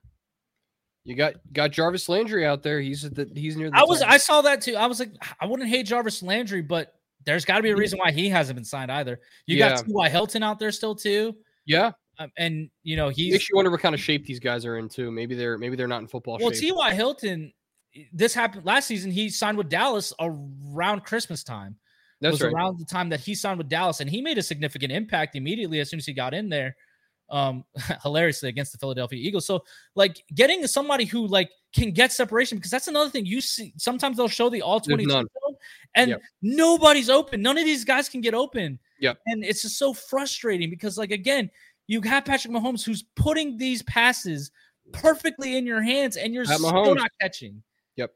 You got got Jarvis Landry out there. He's at the he's near the. I was top. I saw that too. I was like, I wouldn't hate Jarvis Landry, but there's got to be a reason why he hasn't been signed either. You Yeah. got T.Y. Hilton out there still too, Yeah, um, and you know he's makes you wonder what kind of shape these guys are in too. Maybe they're maybe they're not in football well. shape. T.Y. Hilton, this happened last season. He signed with Dallas around Christmas time. That's was right. around the time that he signed with Dallas, and he made a significant impact immediately as soon as he got in there. Um, [LAUGHS] hilariously against the Philadelphia Eagles. So, like, getting somebody who like can get separation because that's another thing you see. Sometimes they'll show the all twenty and Yep. nobody's open. None of these guys can get open. Yeah, and it's just so frustrating because, like, again, you have Patrick Mahomes who's putting these passes perfectly in your hands, and you're Pat still Mahomes. not catching. Yep.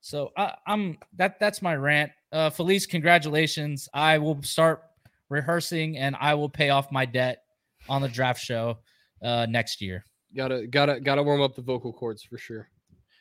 So I, I'm that. That's my rant. Uh, Felice, congratulations. I will start rehearsing and I will pay off my debt on the draft show uh, next year. Gotta gotta gotta warm up the vocal cords for sure.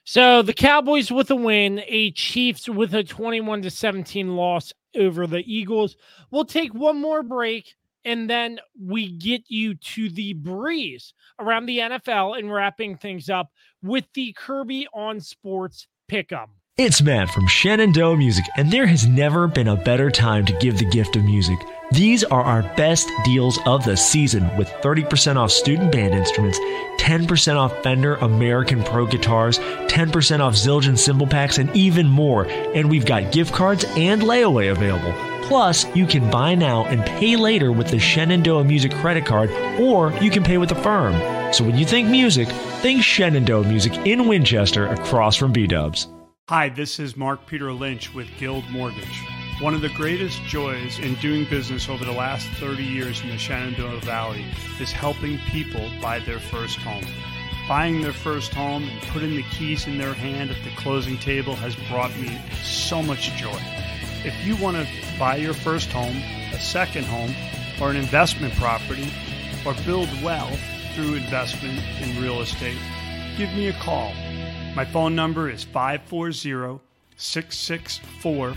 So the Cowboys with a win, a Chiefs with a 21 to 17 loss over the Eagles. We'll take one more break and then we get you to the breeze around the NFL and wrapping things up with the Kirby on Sports Pick'em. It's Matt from Shenandoah Music, and there has never been a better time to give the gift of music. These are our best deals of the season with 30% off student band instruments, 10% off Fender American Pro guitars, 10% off Zildjian cymbal packs, and even more. And we've got gift cards and layaway available. Plus, you can buy now and pay later with the Shenandoah Music credit card, or you can pay with Affirm. So when you think music, think Shenandoah Music in Winchester across from B Dubs. Hi, this is Mark Peter Lynch with Guild Mortgage. One of the greatest joys in doing business over the last 30 years in the Shenandoah Valley is helping people buy their first home. Buying their first home and putting the keys in their hand at the closing table has brought me so much joy. If you want to buy your first home, a second home, or an investment property, or build wealth through investment in real estate, give me a call. My phone number is 540 664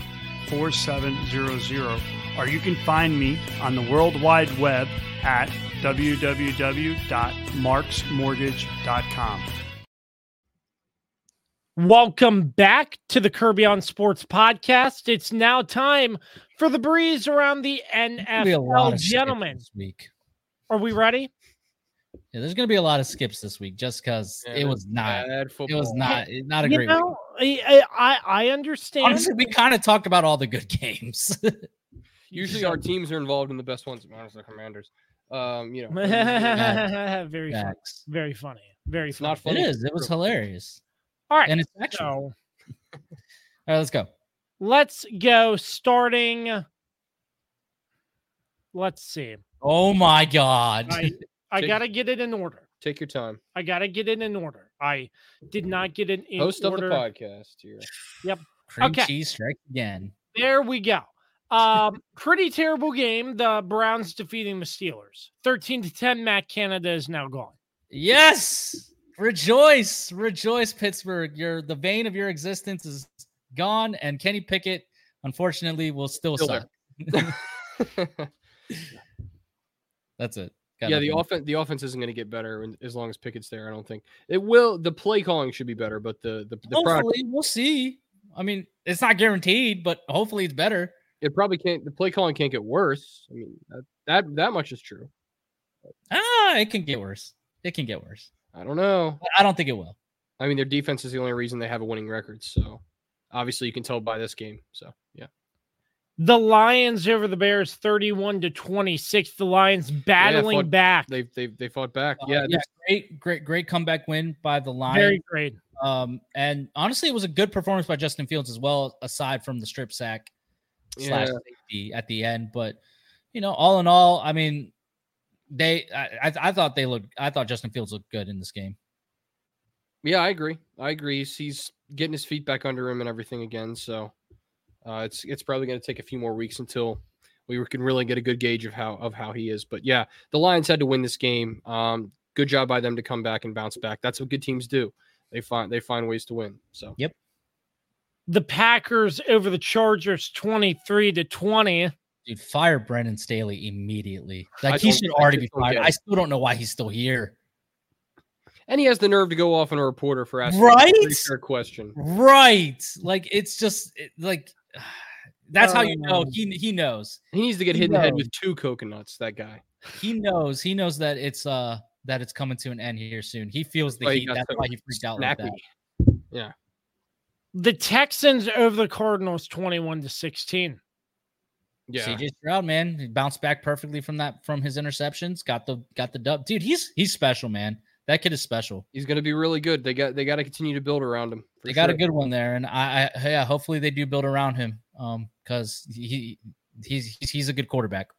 4700, or you can find me on the World Wide Web at www.marksmortgage.com. Welcome back to the Kirby on Sports podcast. It's now time for the breeze around the Gonna be a lot NFL. of Gentlemen, this week. are we ready? Yeah, there's going to be a lot of skips this week just because Yeah, it was not. It was not. Not a You great. week. know, I, I I understand. Honestly, we kind of talked about all the good games. [LAUGHS] Usually our teams are involved in the best ones. Minus the Commanders. Um, you know, very [LAUGHS] funny. Facts. Very funny. Very it's funny. not funny. It is. It was hilarious, All right. and it's actual. So All right, let's go. let's go starting. Let's see. Oh my god! I I Take- gotta get it in order. Take your time. I gotta get it in order. I did not get it in Host order. of the podcast here. Cream okay. cheese strike again. There we go. Um, [LAUGHS] pretty terrible game. The Browns defeating the Steelers, thirteen to ten. Matt Canada is now gone. Yes, rejoice, rejoice, Pittsburgh. Your the vein of your existence is gone, and Kenny Pickett, unfortunately, will still, Still suck. [LAUGHS] That's it. Got yeah, the offense the offense isn't going to get better as long as Pickett's there. I don't think it will. The play calling should be better, but the the, the product Hopefully, we'll see. I mean, it's not guaranteed, but hopefully, it's better. it probably can't. The play calling can't get worse. I mean that that, that much is true. Ah, it can get worse. It can get worse. I don't know. I don't think it will. I mean, their defense is the only reason they have a winning record. So obviously, you can tell by this game. So yeah, The Lions over the Bears, thirty-one to twenty-six. The Lions battling fought- back. they they they fought back. Uh, yeah, yeah, great, great, great comeback win by the Lions. Very great. Um, and honestly, it was a good performance by Justin Fields as well, aside from the strip sack slash safety at the end. But you know, all in all, I mean, they, I, I, I thought they looked, I thought Justin Fields looked good in this game. Yeah, I agree. I agree. He's, he's getting his feet back under him and everything again. So uh, it's it's probably going to take a few more weeks until we can really get a good gauge of how of how he is. But yeah, the Lions had to win this game. Um, good job by them to come back and bounce back. That's what good teams do. They find they find ways to win. So yep. The Packers over the Chargers, twenty-three to twenty. Dude, fire Brandon Staley immediately. I Like he should already be fired. I still don't know why he's still here. and he has the nerve to go off on a reporter for asking Right? a fair question. Right. Like it's just it- like [SIGHS] That's how you know Um, he he knows. He needs to get He hit in the head with two coconuts. That guy. He knows. He knows that it's uh that it's coming to an end here soon. He feels the why he heat. got That's so why he freaked out like that. Yeah. The Texans over the Cardinals 21 to 16. Yeah. CJ Stroud, man, he bounced back perfectly from that from his interceptions. Got the got the dub, dude. He's he's special, man. That kid is special. He's going to be really good. They got they got to continue to build around him. for They got a good one there, and I, I yeah, hopefully they do build around him, um, because he he's he's, he's a good quarterback.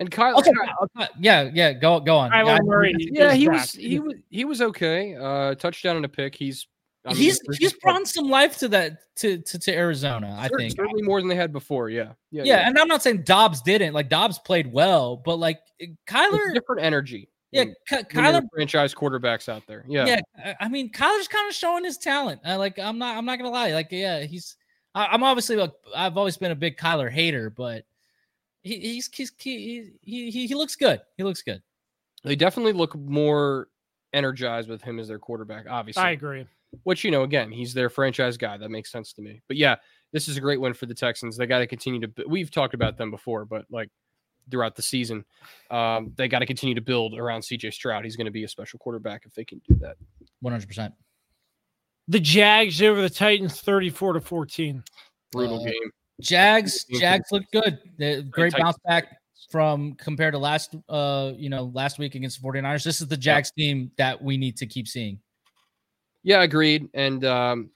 And Kyle, Also, Kyle- yeah, yeah, go go on. Kyler Yeah, Murray. yeah, he was he was he was okay. Uh, touchdown and a pick. He's I mean, he's there's he's brought some life to that to to, to Arizona. I cer- think. certainly more than they had before. Yeah, yeah, Yeah, and I'm not saying Dobbs didn't. Like Dobbs played well, but like It's Kyler, different energy. yeah, when- Ky- when Kyler franchise quarterbacks out there. Yeah, yeah, I- I mean, Kyler's kind of showing his talent. Uh, like, I'm not, I'm not gonna lie. Like, yeah, he's. I, I'm obviously like, I've always been a big Kyler hater, but he, he's, he's he, he he he looks good. He looks good. they definitely look more energized with him as their quarterback. Obviously, I agree. Which you know, again, he's their franchise guy. That makes sense to me. But yeah, this is a great win for the Texans. They got to continue to. We've talked about them before, but like throughout the season, um, they got to continue to build around CJ Stroud. He's going to be a special quarterback if they can do that. 100. percent The Jags over the Titans 34 to 14. Brutal Uh, game. Jags, Jags look good. They're great Titans bounce back from compared to last, uh, you know, last week against the 49ers. This is the Jags team that we need to keep seeing. Yeah, agreed. And um,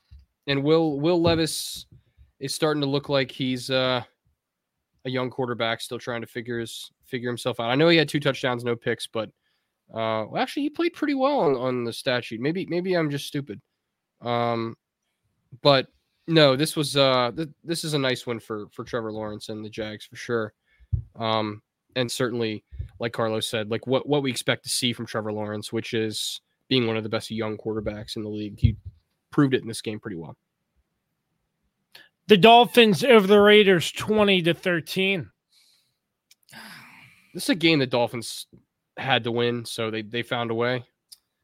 and Will Will Levis is starting to look like he's uh, a young quarterback, still trying to figure his figure himself out. I know he had two touchdowns, no picks, but uh, well, actually he played pretty well on, on the stat sheet. Maybe maybe I'm just stupid. Um, but no, this was uh, th- this is a nice one for for Trevor Lawrence and the Jags for sure. Um, and certainly, like Carlos said, like what what we expect to see from Trevor Lawrence, which is being one of the best young quarterbacks in the league. He proved it in this game pretty well. The Dolphins over the Raiders 20 to 13. This is a game the Dolphins had to win, so they they found a way.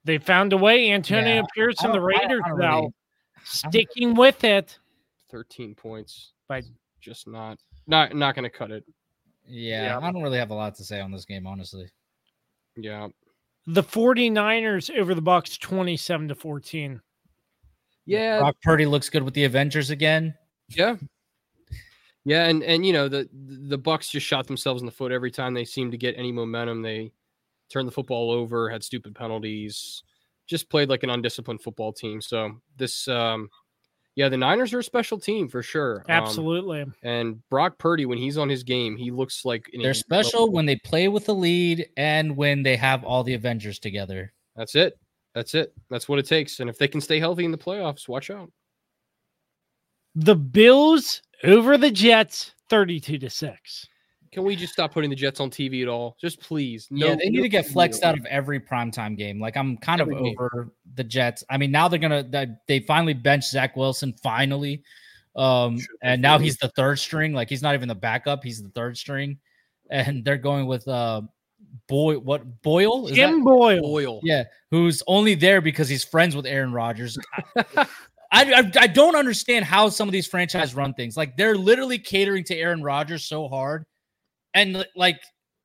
They found a way. Antonio Yeah, Pierce I and the don't- I don't- Raiders I don't now really- sticking with it. 13 points. But Just not not not going to cut it. Yeah, Yeah. I don't really have a lot to say on this game, honestly. Yeah. The 49ers over the Bucks 27 to 14. Yeah. Brock Purdy looks good with the Avengers again. Yeah. Yeah, and and you know the the Bucks just shot themselves in the foot every time they seemed to get any momentum. They turned the football over, had stupid penalties, just played like an undisciplined football team. So this, um, yeah, the Niners are a special team for sure. Um, Absolutely. and Brock Purdy, when he's on his game, he looks like an They're special level. when they play with the lead and when they have all the Avengers together. That's it. That's it. That's what it takes. And if they can stay healthy in the playoffs, watch out. the Bills over the Jets 32 to 6. Can we just stop putting the Jets on TV at all? Just please. yeah, No- they need no to get flexed out of every primetime game. Like I'm kind of Every game. over the Jets. I mean, now they're gonna they- they finally bench Zach Wilson finally. Um, and now he's the third string. Like he's not even the backup, he's the third string. And they're going with uh boy what Boyle? Is that- Boyle. Boyle. Yeah, who's only there because he's friends with Aaron Rodgers. [LAUGHS] I, I I don't understand how some of these franchise run things. Like they're literally catering to Aaron Rodgers so hard, and like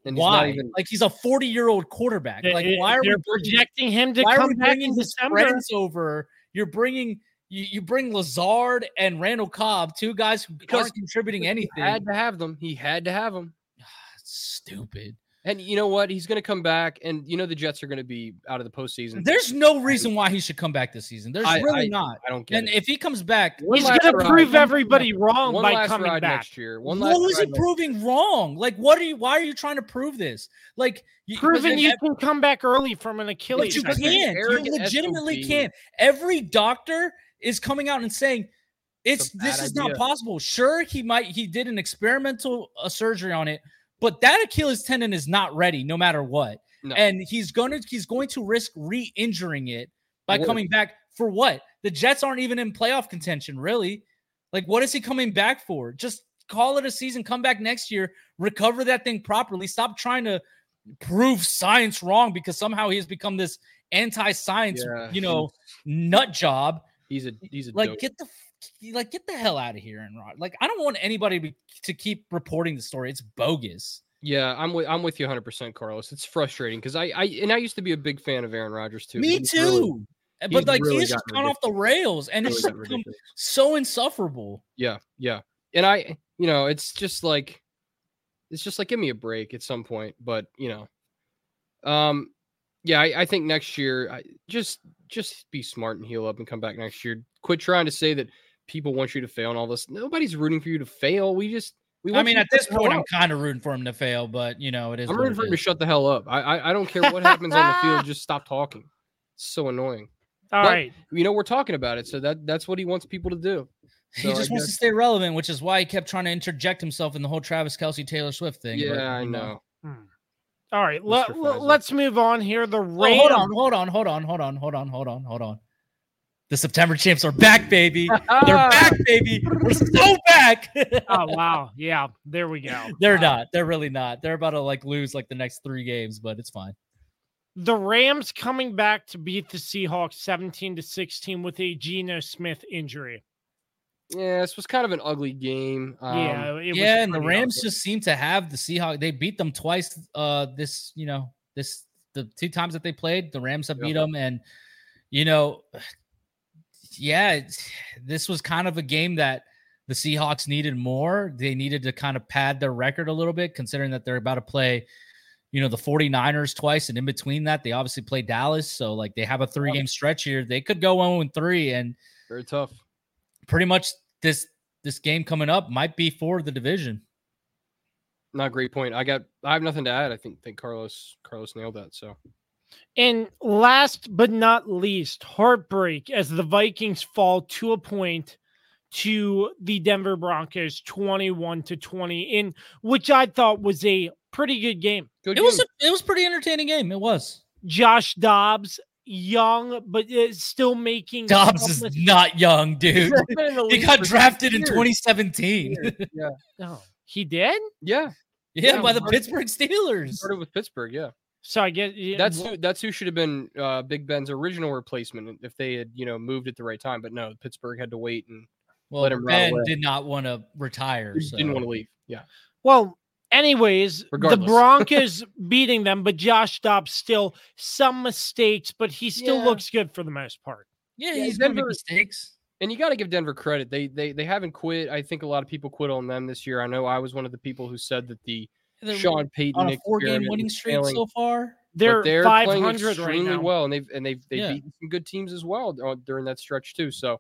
And he's why? even- Like he's a forty year old quarterback. Like why are we projecting him to why are come we back in December? friends over? You're bringing you, you bring Lazard and Randall Cobb, two guys who Because aren't contributing He anything. had to have them. He had to have them. [SIGHS] Stupid. And you know what? He's going to come back, and you know the Jets are going to be out of the postseason. There's no reason why he should come back this season. There's I- really I- not. I don't get And it. if he comes back, One He's going to prove everybody wrong One by last coming ride back. next year. One last what is he ride next- proving wrong? Like, what are you? Why are you trying to prove this? Like, you, Proving you ev- can come back early from an Achilles. but Achilles. you can't. You arrogant legitimately can't. Every doctor is coming out and saying it's It's this bad is not possible. Sure, he might he did an experimental uh, surgery on it, but that Achilles tendon is not ready, no matter what. No. And he's gonna he's going to risk re-injuring it by coming back for what? The Jets aren't even in playoff contention, really. Like, what is he coming back for? Just call it a season, come back next year, recover that thing properly. Stop trying to prove science wrong because somehow he has become this anti-science, Yeah, you know, nut job. He's a he's a like dope. get the like get the hell out of here, Aaron Rodgers. Like I don't want anybody to, to keep reporting the story. It's bogus. Yeah, I'm with I'm with you 100, percent Carlos. It's frustrating because I I and I used to be a big fan of Aaron Rodgers too. Me He's too. really- he's but like really he's just gone off the rails, and really it's become so insufferable. Yeah, yeah. And I, you know, it's just like it's just like give me a break at some point. But you know, um, yeah, I, I think next year, I just just be smart and heal up and come back next year. Quit trying to say that people want you to fail and all this. Nobody's rooting for you to fail. We just we. I mean, at this shut the point, I'm kind of rooting for him to fail, but you know, it is. I'm rooting for him to shut the hell up. I I, I don't care what happens on the field. [LAUGHS] Just stop talking. It's so annoying. All But, right. You know, we're talking about it, so that that's what he wants people to do. He So I just wants to stay relevant, which is why he kept trying to interject himself in the whole Travis Kelce Taylor Swift thing. but, Yeah, I you know. Hmm. All right. Let, Mr. let, Pfizer. let's move on here. The Oh, hold on, hold on, hold on, hold on, hold on, hold on, hold on. The September champs are back, baby. They're [LAUGHS] back, baby. We're so back. [LAUGHS] oh wow. Yeah. There we go. They're not. They're really not. They're about to like lose like the next three games, but it's fine. The Rams coming back to beat the Seahawks 17 to 16 with a Geno Smith injury. Yeah, this was kind of an ugly game. Um, yeah. It was yeah, and the Rams ugly. just seem to have the Seahawks. They beat them twice. Uh, this you know this the two times that they played, the Rams have Yeah. beat them, and you know, yeah, this was kind of a game that the Seahawks needed more. They needed to kind of pad their record a little bit, considering that they're about to play. You know, the 49ers twice, and in between that, they obviously play Dallas. So, like, they have a three game stretch here. They could go 1 and 3, and very tough. pretty much this this game coming up might be for the division. Not a great point. I got. I have nothing to add. I think think Carlos Carlos nailed that. So And last but not least, heartbreak as the Vikings fall to a point to the Denver Broncos 21 to 20 in which I thought was a pretty good game. good. It was a, it was a pretty entertaining game. It was. Josh Dobbs, young but is still making Dobbs is countless- not young, dude. he got drafted in 2017. Yeah, [LAUGHS] Oh, he did? yeah. yeah, Yeah, by the Pittsburgh Steelers. Started with Pittsburgh. Yeah, So I guess yeah, that's wh- who. That's who should have been uh, Big Ben's original replacement if they had you know moved at the right time. But no, Pittsburgh had to wait and Well, let him run Ben away. did not want to retire. he didn't want to leave. Yeah, Well, anyways, Regardless. the Broncos [LAUGHS] beating them, but Josh Dobbs still some mistakes, but he still Yeah. looks good for the most part. Yeah, Yeah, he's gonna make Denver- mistakes. and you got to give Denver credit. They they they haven't quit. I think a lot of people quit on them this year. I know I was one of the people who said that the They're Sean Payton on a four-game winning streak failing. so far. They're, but they're five playing hundred right extremely now. well, and they've and they've they've Yeah. beaten some good teams as well uh, during that stretch too. So,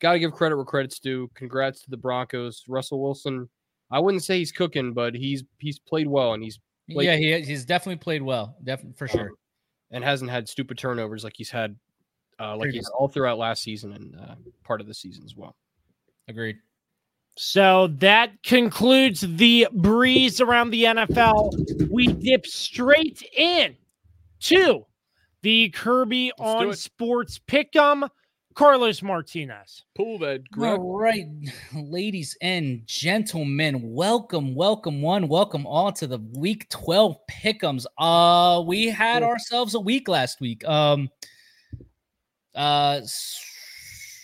got to give credit where credit's due. Congrats to the Broncos. Russell Wilson. I wouldn't say he's cooking, but he's he's played well, and he's Like- yeah, he he's definitely played well, definitely for sure. um, and hasn't had stupid turnovers like he's had uh, like he's all throughout last season and uh, part of the season as well. Agreed. So that concludes the breeze around the NFL. We dip straight in to the Kirby Let's on. Sports Pick'em. Carlos Martinez. Pull that, All right, [LAUGHS] ladies and gentlemen, welcome, welcome one, welcome all to the week 12 pickums. Uh we had ourselves a week last week. Um uh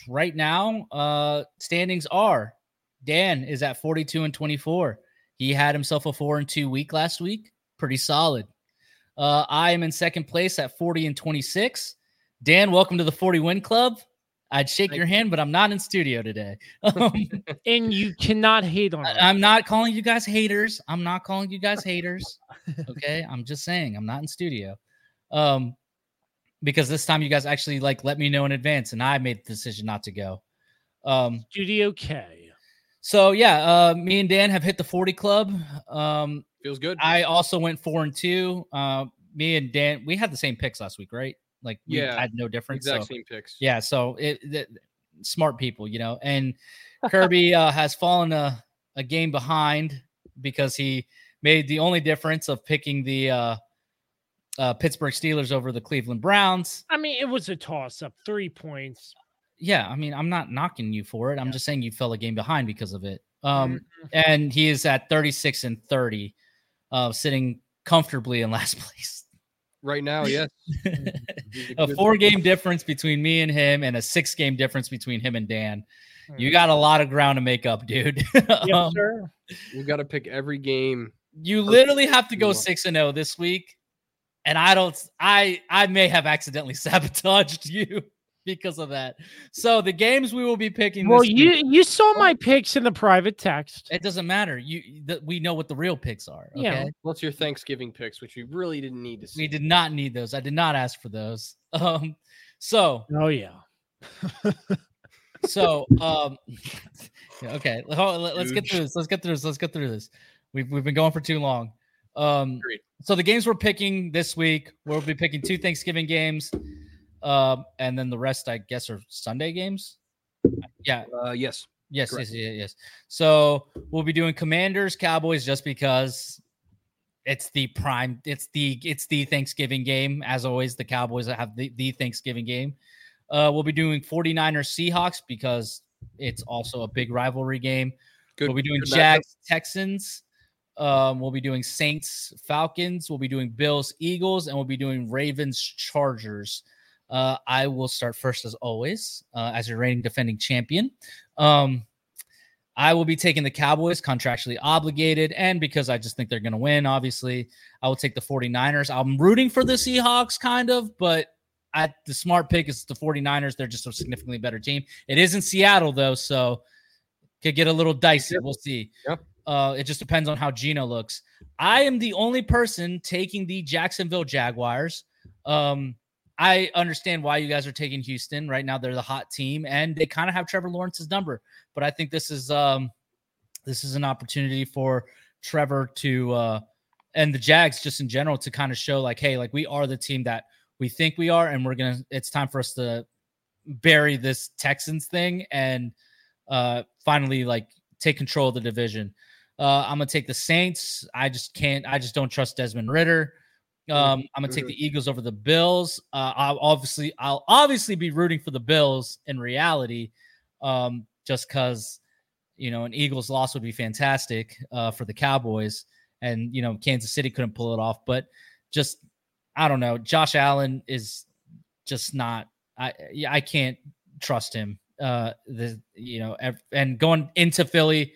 right now, uh standings are Dan is at 42 and 24. He had himself a 4 and 2 week last week. Pretty solid. Uh I am in second place at 40 and 26. Dan, welcome to the 40 win club. I'd shake your hand, but I'm not in studio today. [LAUGHS] Um, And you cannot hate on I, I'm not calling you guys haters. I'm not calling you guys haters. Okay, I'm just saying I'm not in studio. Um, because this time you guys actually like let me know in advance, and I made the decision not to go. Um, Studio K. so yeah, uh, me and Dan have hit the 40 club. Um, Feels good. I also went four and two. Uh, me and Dan, we had the same picks last week, right? Like, we Yeah, had no difference. exact so- same picks. yeah, so it, the, smart people, you know. And [LAUGHS] Kirby uh, has fallen a, a game behind because he made the only difference of picking the uh, uh, Pittsburgh Steelers over the Cleveland Browns. I mean, it was a toss up, three points. Yeah, I mean, I'm not knocking you for it. I'm just saying you fell a game behind because of it. Um, Mhm. and he is at 36 and 30, uh, sitting comfortably in last [LAUGHS] place. right now, yes. [LAUGHS] a four game difference between me and him, and a six game difference between him and Dan. You got a lot of ground to make up, dude. [LAUGHS] Yes, Um, sir. We got to pick every game. you literally have to go six and zero this week, and I don't. I I may have accidentally sabotaged you because of that. So the games we will be picking. Well, this you week- you saw my picks in the private text. It doesn't matter. You the, we know what the real picks are. Okay. Yeah. What's your Thanksgiving picks, which we really didn't need to see? We did not need those. I did not ask for those. [LAUGHS] Um. So Oh yeah. so um. [LAUGHS] okay. Let- Let's get through this. Let's get through this. Let's get through this. We've we've been going for too long. Um. Agreed. So the games we're picking this week, we'll be picking two Thanksgiving games, um, and then the rest, I guess, are Sunday games. Yeah. Uh, yes. Yes, Correct. yes, yes, yes. So we'll be doing Commanders, Cowboys, just because it's the prime, it's the it's the Thanksgiving game. As always, the Cowboys have the, the Thanksgiving game. Uh, we'll be doing 49ers, Seahawks because it's also a big rivalry game. Good. we'll be doing good matchup. Jags, Texans. Um, we'll be doing Saints, Falcons. We'll be doing Bills, Eagles, and we'll be doing Ravens, Chargers. Uh, I will start first as always, uh, as your reigning defending champion. Um, I will be taking the Cowboys, contractually obligated, and because I just think they're going to win, obviously, I will take the 49ers. I'm rooting for the Seahawks, kind of, but I, the smart pick is the 49ers. They're just a significantly better team. It is in Seattle, though, so could get a little dicey. We'll see. Yep. Uh, it just depends on how Geno looks. I am the only person taking the Jacksonville Jaguars. Um, I understand why you guys are taking Houston right now. They're the hot team, and they kind of have Trevor Lawrence's number. But I think this is um, this is an opportunity for Trevor to uh, and the Jags just in general to kind of show like, hey, like we are the team that we think we are, and we're gonna. It's time for us to bury this Texans thing and uh, finally like take control of the division. Uh, I'm gonna take the Saints. I just can't. I just don't trust Desmond Ridder. Um, I'm gonna take the Eagles over the Bills. Uh, I'll obviously, I'll obviously be rooting for the Bills in reality, um, just because you know an Eagles loss would be fantastic uh, for the Cowboys, and you know Kansas City couldn't pull it off. But just I don't know. Josh Allen is just not. I I can't trust him. Uh, the you know, ev- and going into Philly,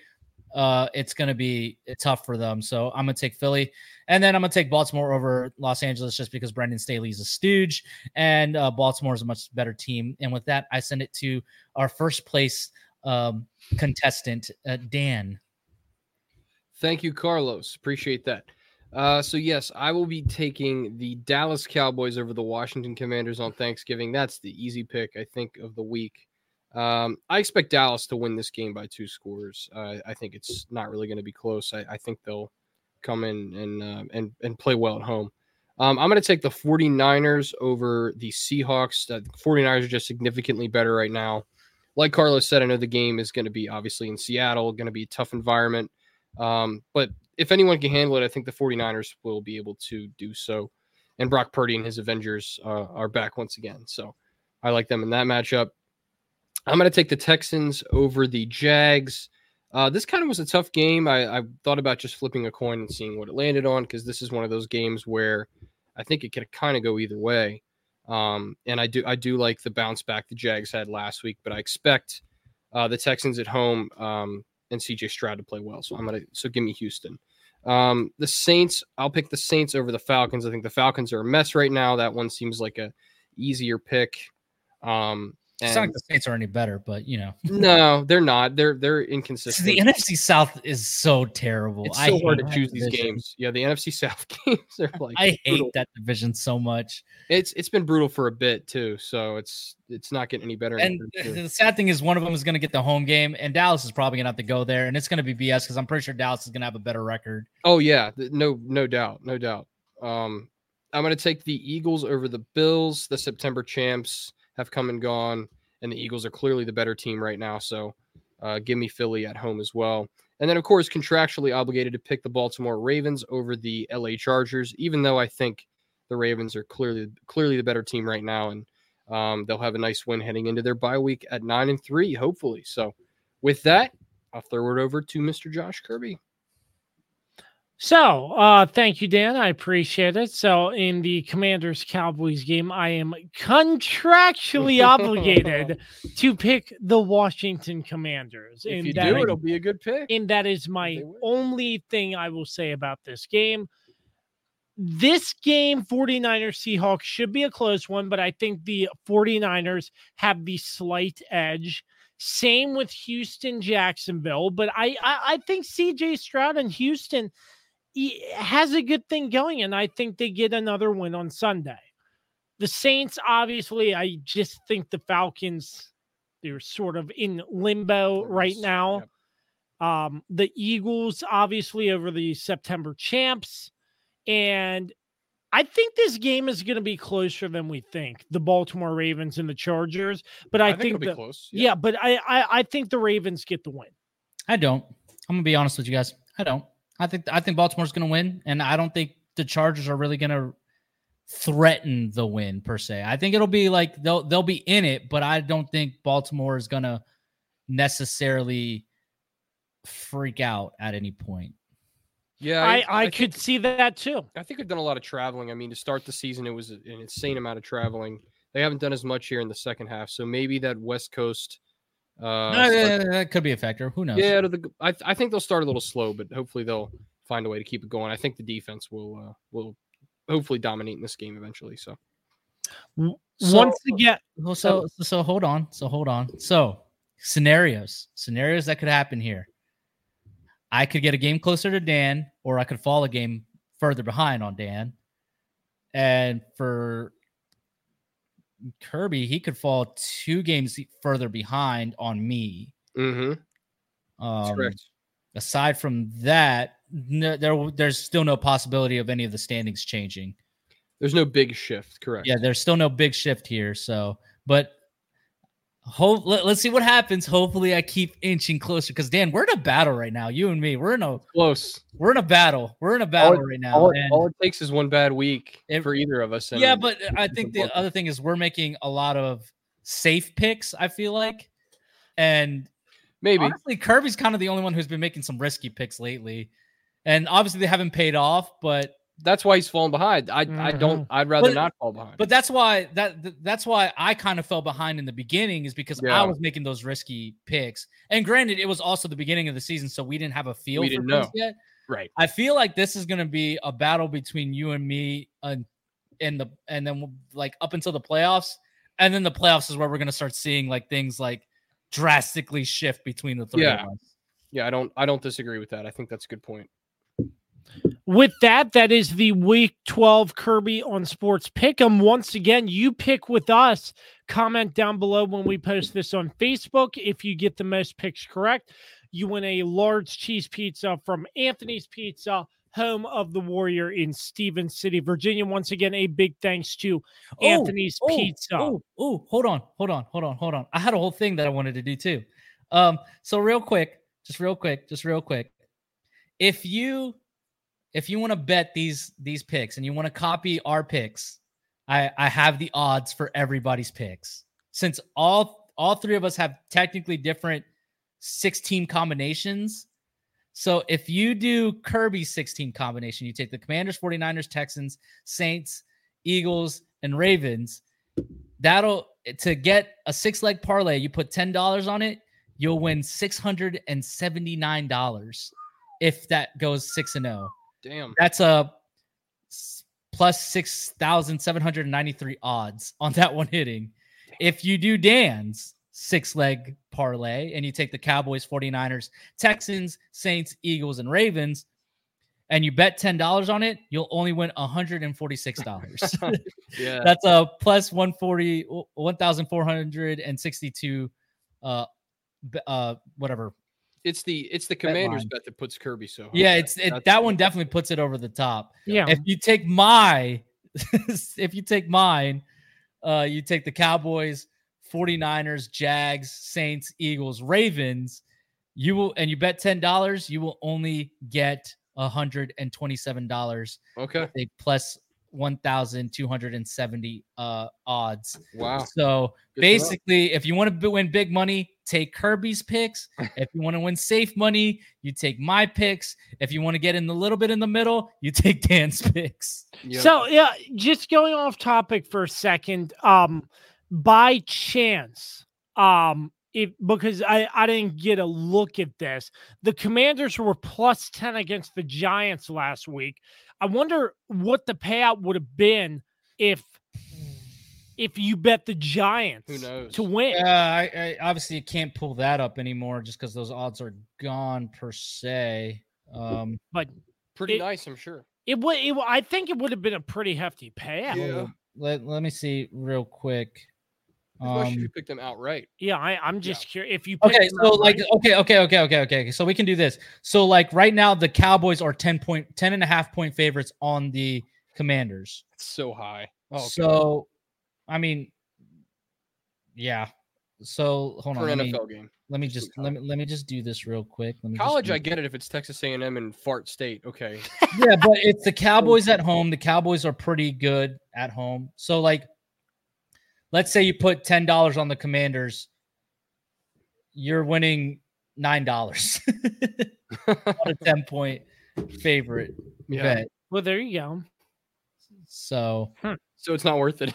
uh, it's going to be tough for them. So I'm going to take Philly, and then I'm going to take Baltimore over Los Angeles just because Brandon Staley's a stooge, and uh, Baltimore is a much better team. And with that, I send it to our first place um, contestant, uh, Dan. Thank you, Carlos. Appreciate that. Uh, so yes, I will be taking the Dallas Cowboys over the Washington Commanders on Thanksgiving. That's the easy pick, I think, of the week. Um, I expect Dallas to win this game by two scores. Uh, I think it's not really going to be close. I, I think they'll come in and uh, and and play well at home. Um, I'm going to take the 49ers over the Seahawks. The 49ers are just significantly better right now. Like Carlos said, I know the game is going to be obviously in Seattle, going to be a tough environment. Um, but if anyone can handle it, I think the 49ers will be able to do so. And Brock Purdy and his Avengers uh, are back once again. So I like them in that matchup. I'm going to take the Texans over the Jags. Uh, this kind of was a tough game. I, I thought about just flipping a coin and seeing what it landed on because this is one of those games where I think it could kind of go either way. Um, and I do I do like the bounce back the Jags had last week, but I expect uh, the Texans at home um, and CJ Stroud to play well. So I'm gonna so give me Houston. Um, the Saints, I'll pick the Saints over the Falcons. I think the Falcons are a mess right now. That one seems like a easier pick. Um, It's not like the Saints are any better, but you know, [LAUGHS] no, they're not. They're they're inconsistent. the. NFC South is so terrible. it's I so hard to choose these division. games. Yeah, the NFC [LAUGHS] South games are like I hate brutal. that division so much. It's it's been brutal for a bit too, so it's it's not getting any better. And the sad thing is, one of them is going to get the home game, and Dallas is probably going to have to go there, and it's going to be BS because I'm pretty sure Dallas is going to have a better record. Oh yeah, no no doubt, no doubt. Um, I'm gonna take the Eagles over the Bills. The September champs have come and gone, and the Eagles are clearly the better team right now. So, uh, give me Philly at home as well. And then, of course, contractually obligated to pick the Baltimore Ravens over the LA Chargers, even though I think the Ravens are clearly clearly the better team right now, and um, they'll have a nice win heading into their bye week at nine and three, hopefully. So, with that, I'll throw it over to Mr. Josh Kirby. So, uh, thank you, Dan. I appreciate it. So, in the Commanders Cowboys game, I am contractually obligated [LAUGHS] to pick the Washington Commanders. If and you that do, is- it'll be a good pick. and that is my only thing I will say about this game. This game, 49ers Seahawks, should be a close one, but I think the 49ers have the slight edge. Same with Houston, Jacksonville, but I I, I think CJ Stroud and Houston has a good thing going, and I think they get another win on Sunday. The Saints, obviously, I just think the Falcons they're sort of in limbo right now. yep. Um, the Eagles, obviously, over the September champs. And I think this game is going to be closer than we think. The Baltimore Ravens and the Chargers. But I, I, think, it'll be the, close. yeah. but I, I I think the Ravens get the win. I don't. I'm gonna be honest with you guys. I don't. I think I think Baltimore's gonna win, and I don't think the Chargers are really gonna threaten the win per se. I think it'll be like they'll they'll be in it, but I don't think Baltimore is gonna necessarily freak out at any point. Yeah, I, I, think- could see that too. I think they've done a lot of traveling. I mean, to start the season, it was an insane amount of traveling. They haven't done as much here in the second half, so maybe that West Coast. Uh, Uh, start- that could be a factor. Who knows? yeah, the, I, I think they'll start a little slow, but hopefully they'll find a way to keep it going. I think the defense will uh, will hopefully dominate in this game eventually. So So- Once again, Well, so, so so hold on. So hold on. So scenarios, scenarios that could happen here. I could get a game closer to Dan, or I could fall a game further behind on Dan. And for Kirby, he could fall two games further behind on me. mm-hmm. Um, correct. aside from that, no, there there's still no possibility of any of the standings changing. There's no big shift. Correct. Yeah, there's still no big shift here. So, but hope let, us see what happens. Hopefully, I keep inching closer because Dan, we're in a battle right now. You and me, we're in a close. we're in a battle. We're in a battle right now. All, all it takes is one bad week It- for either of us. yeah, but I think the other thing is we're making a lot of safe picks. I feel like, and maybe honestly, Kirby's kind of the only one who's been making some risky picks lately, and obviously they haven't paid off, but. That's why he's falling behind. I I don't. I'd rather But- not fall behind. But that's why that that's why I kind of fell behind in the beginning is because Yeah. I was making those risky picks. And granted, it was also the beginning of the season, so we didn't have a feel We for didn't know. yet. right. I feel like this is going to be a battle between you and me, uh, in the and then like up until the playoffs, and then the playoffs is where we're going to start seeing like things like drastically shift between the three Yeah. of us. Yeah, I don't. I don't disagree with that. I think that's a good point. With that, that is the week 12 Kirby on Sports Pick'em. Once again, you pick with us. Comment down below when we post this on Facebook. If you get the most picks correct, you win a large cheese pizza from Anthony's Pizza, home of the Warrior in Stevens City, Virginia. Once again, a big thanks to Oh, Anthony's oh, Pizza. Oh, oh, hold on, hold on, hold on, hold on. I had a whole thing that I wanted to do too. Um, so real quick, just real quick, just real quick. If you if you want to bet these these picks and you want to copy our picks, I I have the odds for everybody's picks. Since all all three of us have technically different 16 combinations. So if you do Kirby's 16 combination, you take the Commanders, 49ers, Texans, Saints, Eagles, and Ravens. That'll to get a six leg parlay, you put $10 on it, you'll win $679 if that goes 6 and 0. Damn. That's a plus 6,793 odds on that one hitting. If you do Dan's six leg parlay and you take the Cowboys, 49ers, Texans, Saints, Eagles, and Ravens, and you bet $10 on it, you'll only win $146. [LAUGHS] Yeah. [LAUGHS] That's a plus 140, 1,462, uh, uh, whatever. It's the it's the commander's line. bet that puts Kirby so. high. Yeah, it's it, that one definitely puts it over the top. Yeah. If you take my, [LAUGHS] if you take mine, uh, you take the Cowboys, 49ers, Jags, Saints, Eagles, Ravens, you will, and you bet $10, you will only get $127 Okay. a plus 1,270 uh, odds. Wow. So Good to know. basically, if you want to win big money, take Kirby's picks. [LAUGHS] if you want to win safe money, you take my picks. If you want to get in a little bit in the middle, you take Dan's [LAUGHS] picks. Yep. So yeah, just going off topic for a second. Um, by chance, um, if because I, I didn't get a look at this. The commanders were plus 10 against the Giants last week. I wonder what the payout would have been if if you bet the Giants Who knows? to win. Uh, I, I obviously can't pull that up anymore just because those odds are gone per se. Um, but pretty it, nice, I'm sure. It would. It, I think it would have been a pretty hefty payout. Yeah. Let, let me see real quick. Um, you pick them outright. Yeah, I, I'm just yeah. curious if you. Okay, so like, okay, okay, okay, okay, okay. So we can do this. So like right now, the Cowboys are 10 point, 10 and a half point favorites on the Commanders. It's so high. Oh, okay. so I mean, yeah. So hold For on. An NFL me, game. Let me just let me let me just do this real quick. Let me College, I get it if it's Texas A&M and Fart State. Okay. [LAUGHS] yeah, but it's the Cowboys at home. The Cowboys are pretty good at home. So like let's say you put ten dollars on the Commanders, you're winning nine dollars [LAUGHS] on a ten point favorite yeah. bet. Well, there you go. So, hmm. So it's not worth it.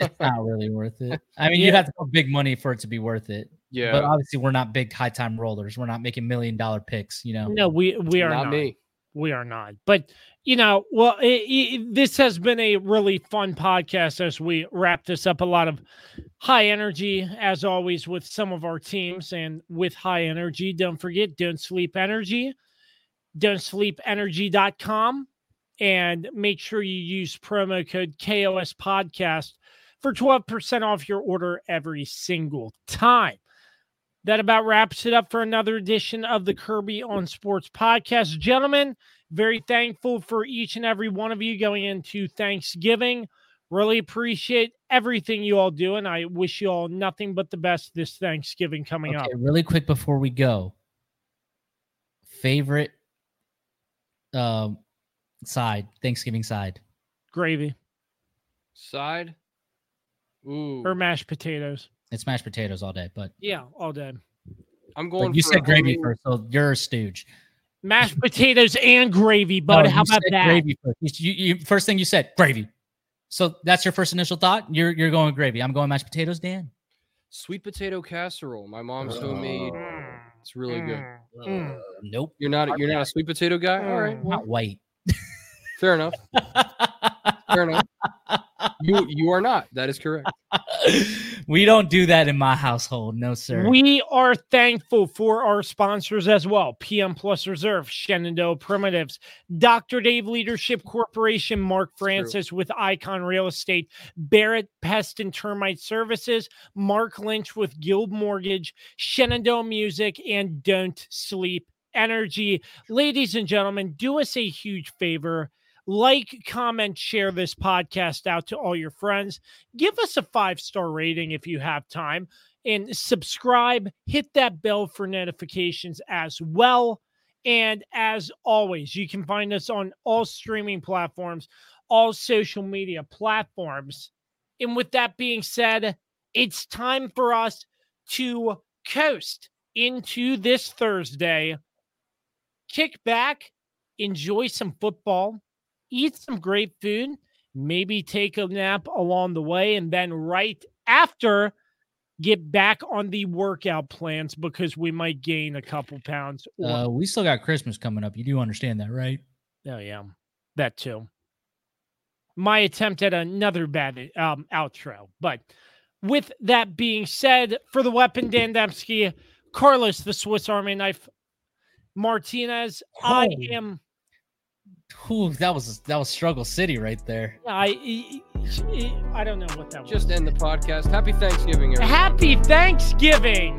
it's [LAUGHS] not really worth it. I mean, yeah. you have to put big money for it to be worth it. Yeah, but obviously, we're not big high time rollers. We're not making million dollar picks. You know. No, we we are not, not. me. We are not. But you know, well, it, it, this has been a really fun podcast as we wrap this up. A lot of high energy, as always, with some of our teams and with high energy. Don't forget, don't sleep energy. Don't sleep energy.com and make sure you use promo code KOS podcast for 12% off your order every single time. That about wraps it up for another edition of the Kirby on Sports podcast. Gentlemen, very thankful for each and every one of you going into Thanksgiving. Really appreciate everything you all do, and I wish you all nothing but the best this Thanksgiving coming okay, up. Really quick before we go, favorite um, side, Thanksgiving side, gravy, side, ooh, or mashed potatoes. It's mashed potatoes all day, but yeah, all day. I'm going. But you said gravy first, so you're a stooge. Mashed potatoes and gravy, [LAUGHS] bud. No, How about that? Gravy first. You, you, first thing you said, gravy. So that's your first initial thought. You're you're going gravy. I'm going mashed potatoes, Dan. Sweet potato casserole. My mom's uh, homemade. It's really good. Uh, nope. You're not. You're not a sweet potato guy. All right. Not white. Fair enough. Fair enough. You you are not. That is correct. we don't do that in my household, no sir. We are thankful for our sponsors as well: PM Plus Reserve, Shenandoah Primitives, Dr. Dave Leadership Corporation, Mark Francis with Icon Real Estate, Barrett Pest and Termite Services, Mark Lynch with Guild Mortgage, Shenandoah Music, and Don't Sleep Energy. Ladies and gentlemen, do us a huge favor like, comment, share this podcast out to all your friends. Give us a five star rating if you have time, and subscribe. Hit that bell for notifications as well. And as always, you can find us on all streaming platforms, all social media platforms. And with that being said, it's time for us to coast into this Thursday, kick back, enjoy some football, eat some great food, maybe take a nap along the way, and then right after, get back on the workout plans because we might gain a couple pounds. Or- uh, we still got Christmas coming up. You do understand that, right? Oh, yeah. That too. My attempt at another bad um, outro. But with that being said, for the weapon, Dan Dembski, Carlos, the Swiss Army knife, Martinez, oh. I am Ooh, that was that was struggle city right there. I I don't know what that Just was. Just end the podcast. Happy Thanksgiving, everyone. Happy Thanksgiving.